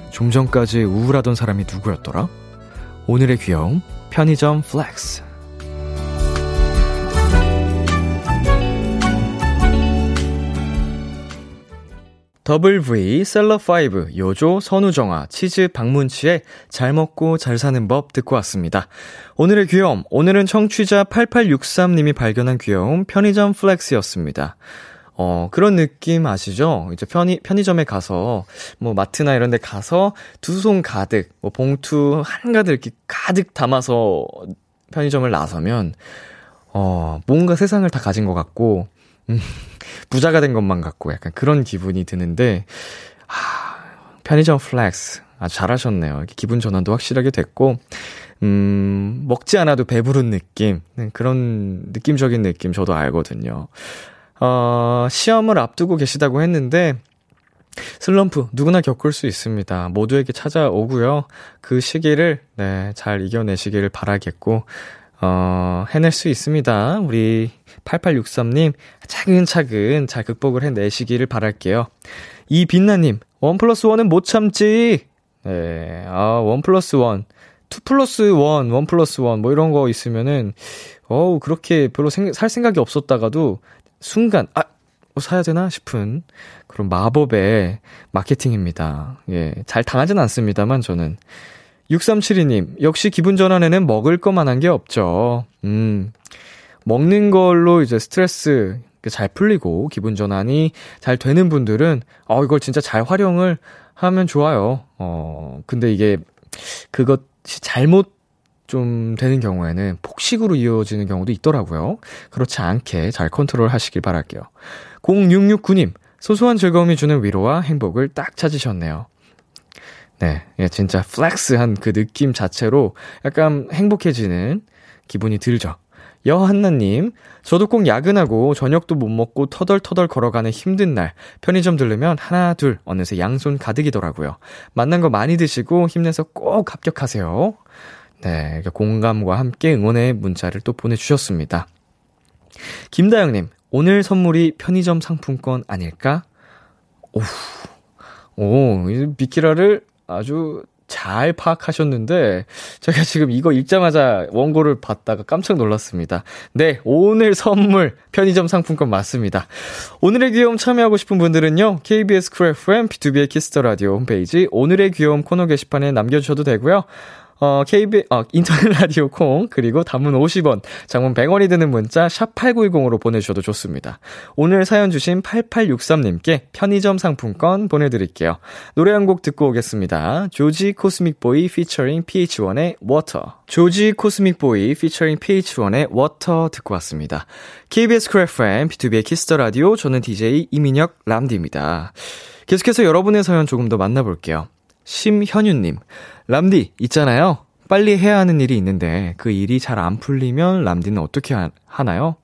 Speaker 2: 좀 전까지 우울하던 사람이 누구였더라? 오늘의 귀여움, 편의점 flex. 더블 V, 셀러5, 요조, 선우정아, 치즈, 박문치의 잘 먹고 잘 사는 법 듣고 왔습니다. 오늘의 귀여움, 오늘은 청취자 8863님이 발견한 귀여움, 편의점 플렉스였습니다. 어, 그런 느낌 아시죠? 이제 편의, 편의점에 가서, 뭐, 마트나 이런 데 가서 두 손 가득, 뭐, 봉투 한가득 이렇게 가득 담아서 편의점을 나서면, 어, 뭔가 세상을 다 가진 것 같고, 음, 부자가 된 것만 같고 약간 그런 기분이 드는데, 아, 편의점 flex. 아주 잘하셨네요. 이렇게 기분 전환도 확실하게 됐고, 음, 먹지 않아도 배부른 느낌. 네, 그런 느낌적인 느낌 저도 알거든요. 어, 시험을 앞두고 계시다고 했는데, 슬럼프 누구나 겪을 수 있습니다. 모두에게 찾아오고요. 그 시기를 네, 잘 이겨내시기를 바라겠고 어, 해낼 수 있습니다. 우리 8863님 차근차근 잘 극복을 해내시기를 바랄게요. 이빛나님 one plus one은 못 참지. 네, 아, one plus one. two plus one, one plus one, 뭐 이런 거 있으면은, 어우, 그렇게 별로 생, 살 생각이 없었다가도, 순간, 아, 뭐 사야 되나 싶은 그런 마법의 마케팅입니다. 예, 잘 당하진 않습니다만, 저는. 6372님, 역시 기분 전환에는 먹을 것만한 게 없죠. 음, 먹는 걸로 이제 스트레스 잘 풀리고 기분 전환이 잘 되는 분들은, 어, 이걸 진짜 잘 활용을 하면 좋아요. 어, 근데 이게 그것이 잘못 좀 되는 경우에는 폭식으로 이어지는 경우도 있더라고요. 그렇지 않게 잘 컨트롤 하시길 바랄게요. 0669님, 소소한 즐거움이 주는 위로와 행복을 딱 찾으셨네요. 네, 예, 진짜 flex한 그 느낌 자체로 약간 행복해지는 기분이 들죠. 여한나님, 저도 꼭 야근하고 저녁도 못 먹고 터덜터덜 걸어가는 힘든 날, 편의점 들르면 하나, 둘, 어느새 양손 가득이더라고요. 만난 거 많이 드시고 힘내서 꼭 합격하세요. 네, 공감과 함께 응원의 문자를 또 보내주셨습니다. 김다영님, 오늘 선물이 편의점 상품권 아닐까? 오, 오, 비키라를 아주 잘 파악하셨는데, 제가 지금 이거 읽자마자 원고를 봤다가 깜짝 놀랐습니다. 네, 오늘 선물 편의점 상품권 맞습니다. 오늘의 귀여움 참여하고 싶은 분들은요, KBS 쿨 FM, B2B의 키스터 라디오 홈페이지 오늘의 귀여움 코너 게시판에 남겨 주셔도 되고요. 어, KB, 어, 인터넷 라디오 콩, 그리고 단문 50원, 장문 100원이 드는 문자, 샵8910으로 보내주셔도 좋습니다. 오늘 사연 주신 8863님께 편의점 상품권 보내드릴게요. 노래 한 곡 듣고 오겠습니다. 조지 코스믹 보이 featuring pH-1의 Water. 조지 코스믹 보이 featuring pH-1의 Water 듣고 왔습니다. KBS 크래프엠, B2B의 키스터 라디오, 저는 DJ 이민혁 람디입니다. 계속해서 여러분의 사연 조금 더 만나볼게요. 심현유님, 람디, 있잖아요. 빨리 해야 하는 일이 있는데 그 일이 잘 안 풀리면 람디는 어떻게 하, 하나요?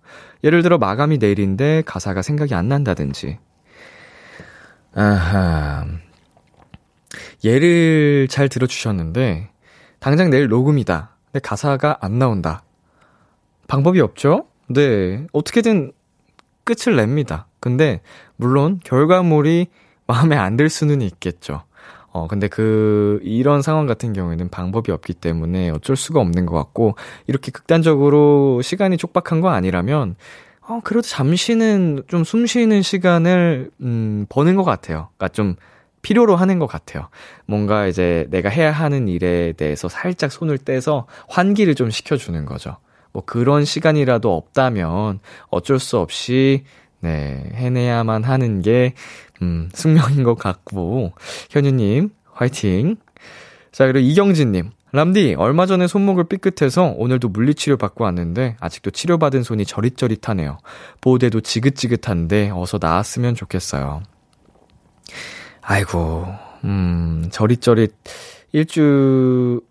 Speaker 2: 예를 들어 마감이 내일인데 가사가 생각이 안 난다든지. 아하. 예를 잘 들어주셨는데, 당장 내일 녹음이다. 근데 가사가 안 나온다. 방법이 없죠? 네. 어떻게든 끝을 냅니다. 근데, 물론, 결과물이 마음에 안 들 수는 있겠죠. 어, 근데 그, 이런 상황 같은 경우에는 방법이 없기 때문에 어쩔 수가 없는 것 같고, 이렇게 극단적으로 시간이 촉박한 거 아니라면, 어, 그래도 잠시는 좀 숨 쉬는 시간을, 음, 버는 것 같아요. 그니까 좀, 필요로 하는 것 같아요. 뭔가 이제 내가 해야 하는 일에 대해서 살짝 손을 떼서 환기를 좀 시켜주는 거죠. 뭐 그런 시간이라도 없다면 어쩔 수 없이 네, 해내야만 하는 게, 음, 숙명인 것 같고, 현유님, 화이팅. 자, 그리고 이경진님, 람디, 얼마 전에 손목을 삐끗해서 오늘도 물리치료 받고 왔는데, 아직도 치료받은 손이 저릿저릿하네요. 보호대도 지긋지긋한데, 어서 나았으면 좋겠어요. 아이고, 음, 저릿저릿, 일주,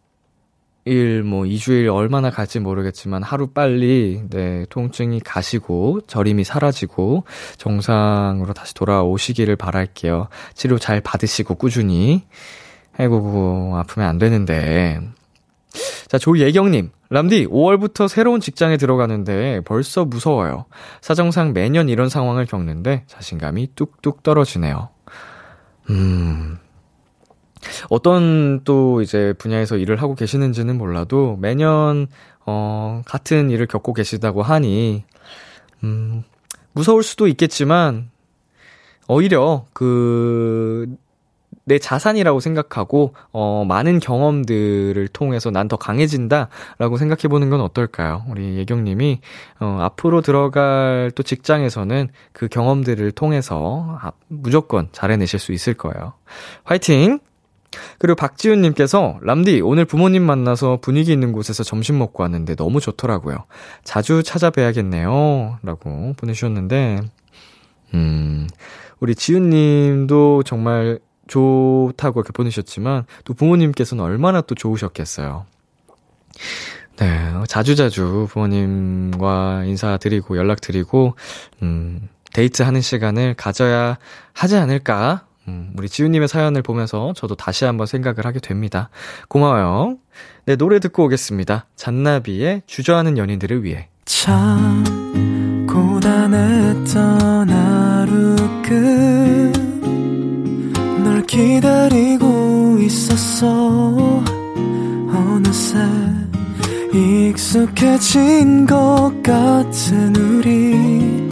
Speaker 2: 일, 뭐, 2주일 얼마나 갈지 모르겠지만 하루 빨리, 네, 통증이 가시고, 저림이 사라지고, 정상으로 다시 돌아오시기를 바랄게요. 치료 잘 받으시고, 꾸준히. 아이고, 아프면 안 되는데. 자, 조예경님. 람디, 5월부터 새로운 직장에 들어가는데 벌써 무서워요. 사정상 매년 이런 상황을 겪는데 자신감이 뚝뚝 떨어지네요. 음, 어떤 또 이제 분야에서 일을 하고 계시는지는 몰라도 매년, 어, 같은 일을 겪고 계시다고 하니, 음, 무서울 수도 있겠지만, 오히려 그, 내 자산이라고 생각하고, 어, 많은 경험들을 통해서 난 더 강해진다, 라고 생각해 보는 건 어떨까요? 우리 예경 님이, 어, 앞으로 들어갈 또 직장에서는 그 경험들을 통해서, 아, 무조건 잘 해 내실 수 있을 거예요. 화이팅! 그리고 박지훈님께서 람디 오늘 부모님 만나서 분위기 있는 곳에서 점심 먹고 왔는데 너무 좋더라고요. 자주 찾아뵈야겠네요. 라고 보내주셨는데 음 우리 지훈님도 정말 좋다고 이렇게 보내셨지만 또 부모님께서는 얼마나 또 좋으셨겠어요. 네, 자주자주 부모님과 인사드리고 연락드리고 음 데이트하는 시간을 가져야 하지 않을까 음, 우리 지우님의 사연을 보면서 저도 다시 한번 생각을 하게 됩니다. 고마워요. 네, 노래 듣고 오겠습니다. 잔나비의 주저하는 연인들을 위해.
Speaker 1: 참, 고단했던 하루 끝널 기다리고 있었어. 어느새 익숙해진 것 같은 우리.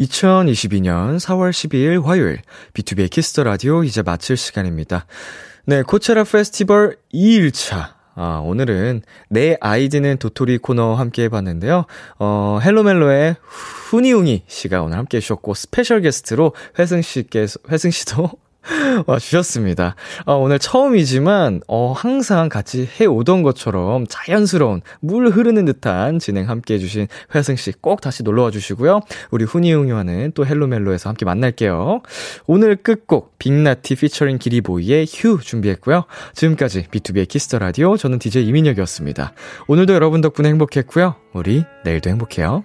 Speaker 2: 2022년 4월 12일 화요일 B2B의 키스터 라디오 이제 마칠 시간입니다. 네, 코첼라 페스티벌 2일차 아, 오늘은 내 아이디는 도토리 코너 함께 해봤는데요. 어, 헬로멜로의 훈이웅이 씨가 오늘 함께 해주셨고, special guest로 회승 씨께서, 회승 씨도 와 주셨습니다. 어, 오늘 처음이지만 어, 항상 같이 해오던 것처럼 자연스러운 물 흐르는 듯한 진행 함께 해 주신 회승 씨 꼭 다시 놀러와 주시고요. 우리 훈이웅이와는 또 헬로멜로에서 함께 만날게요. 오늘 끝곡 빅나티 피처링 기리보이의 휴 준비했고요. 지금까지 B2B의 키스터 라디오 저는 DJ 이민혁이었습니다. 오늘도 여러분 덕분에 행복했고요. 우리 내일도 행복해요.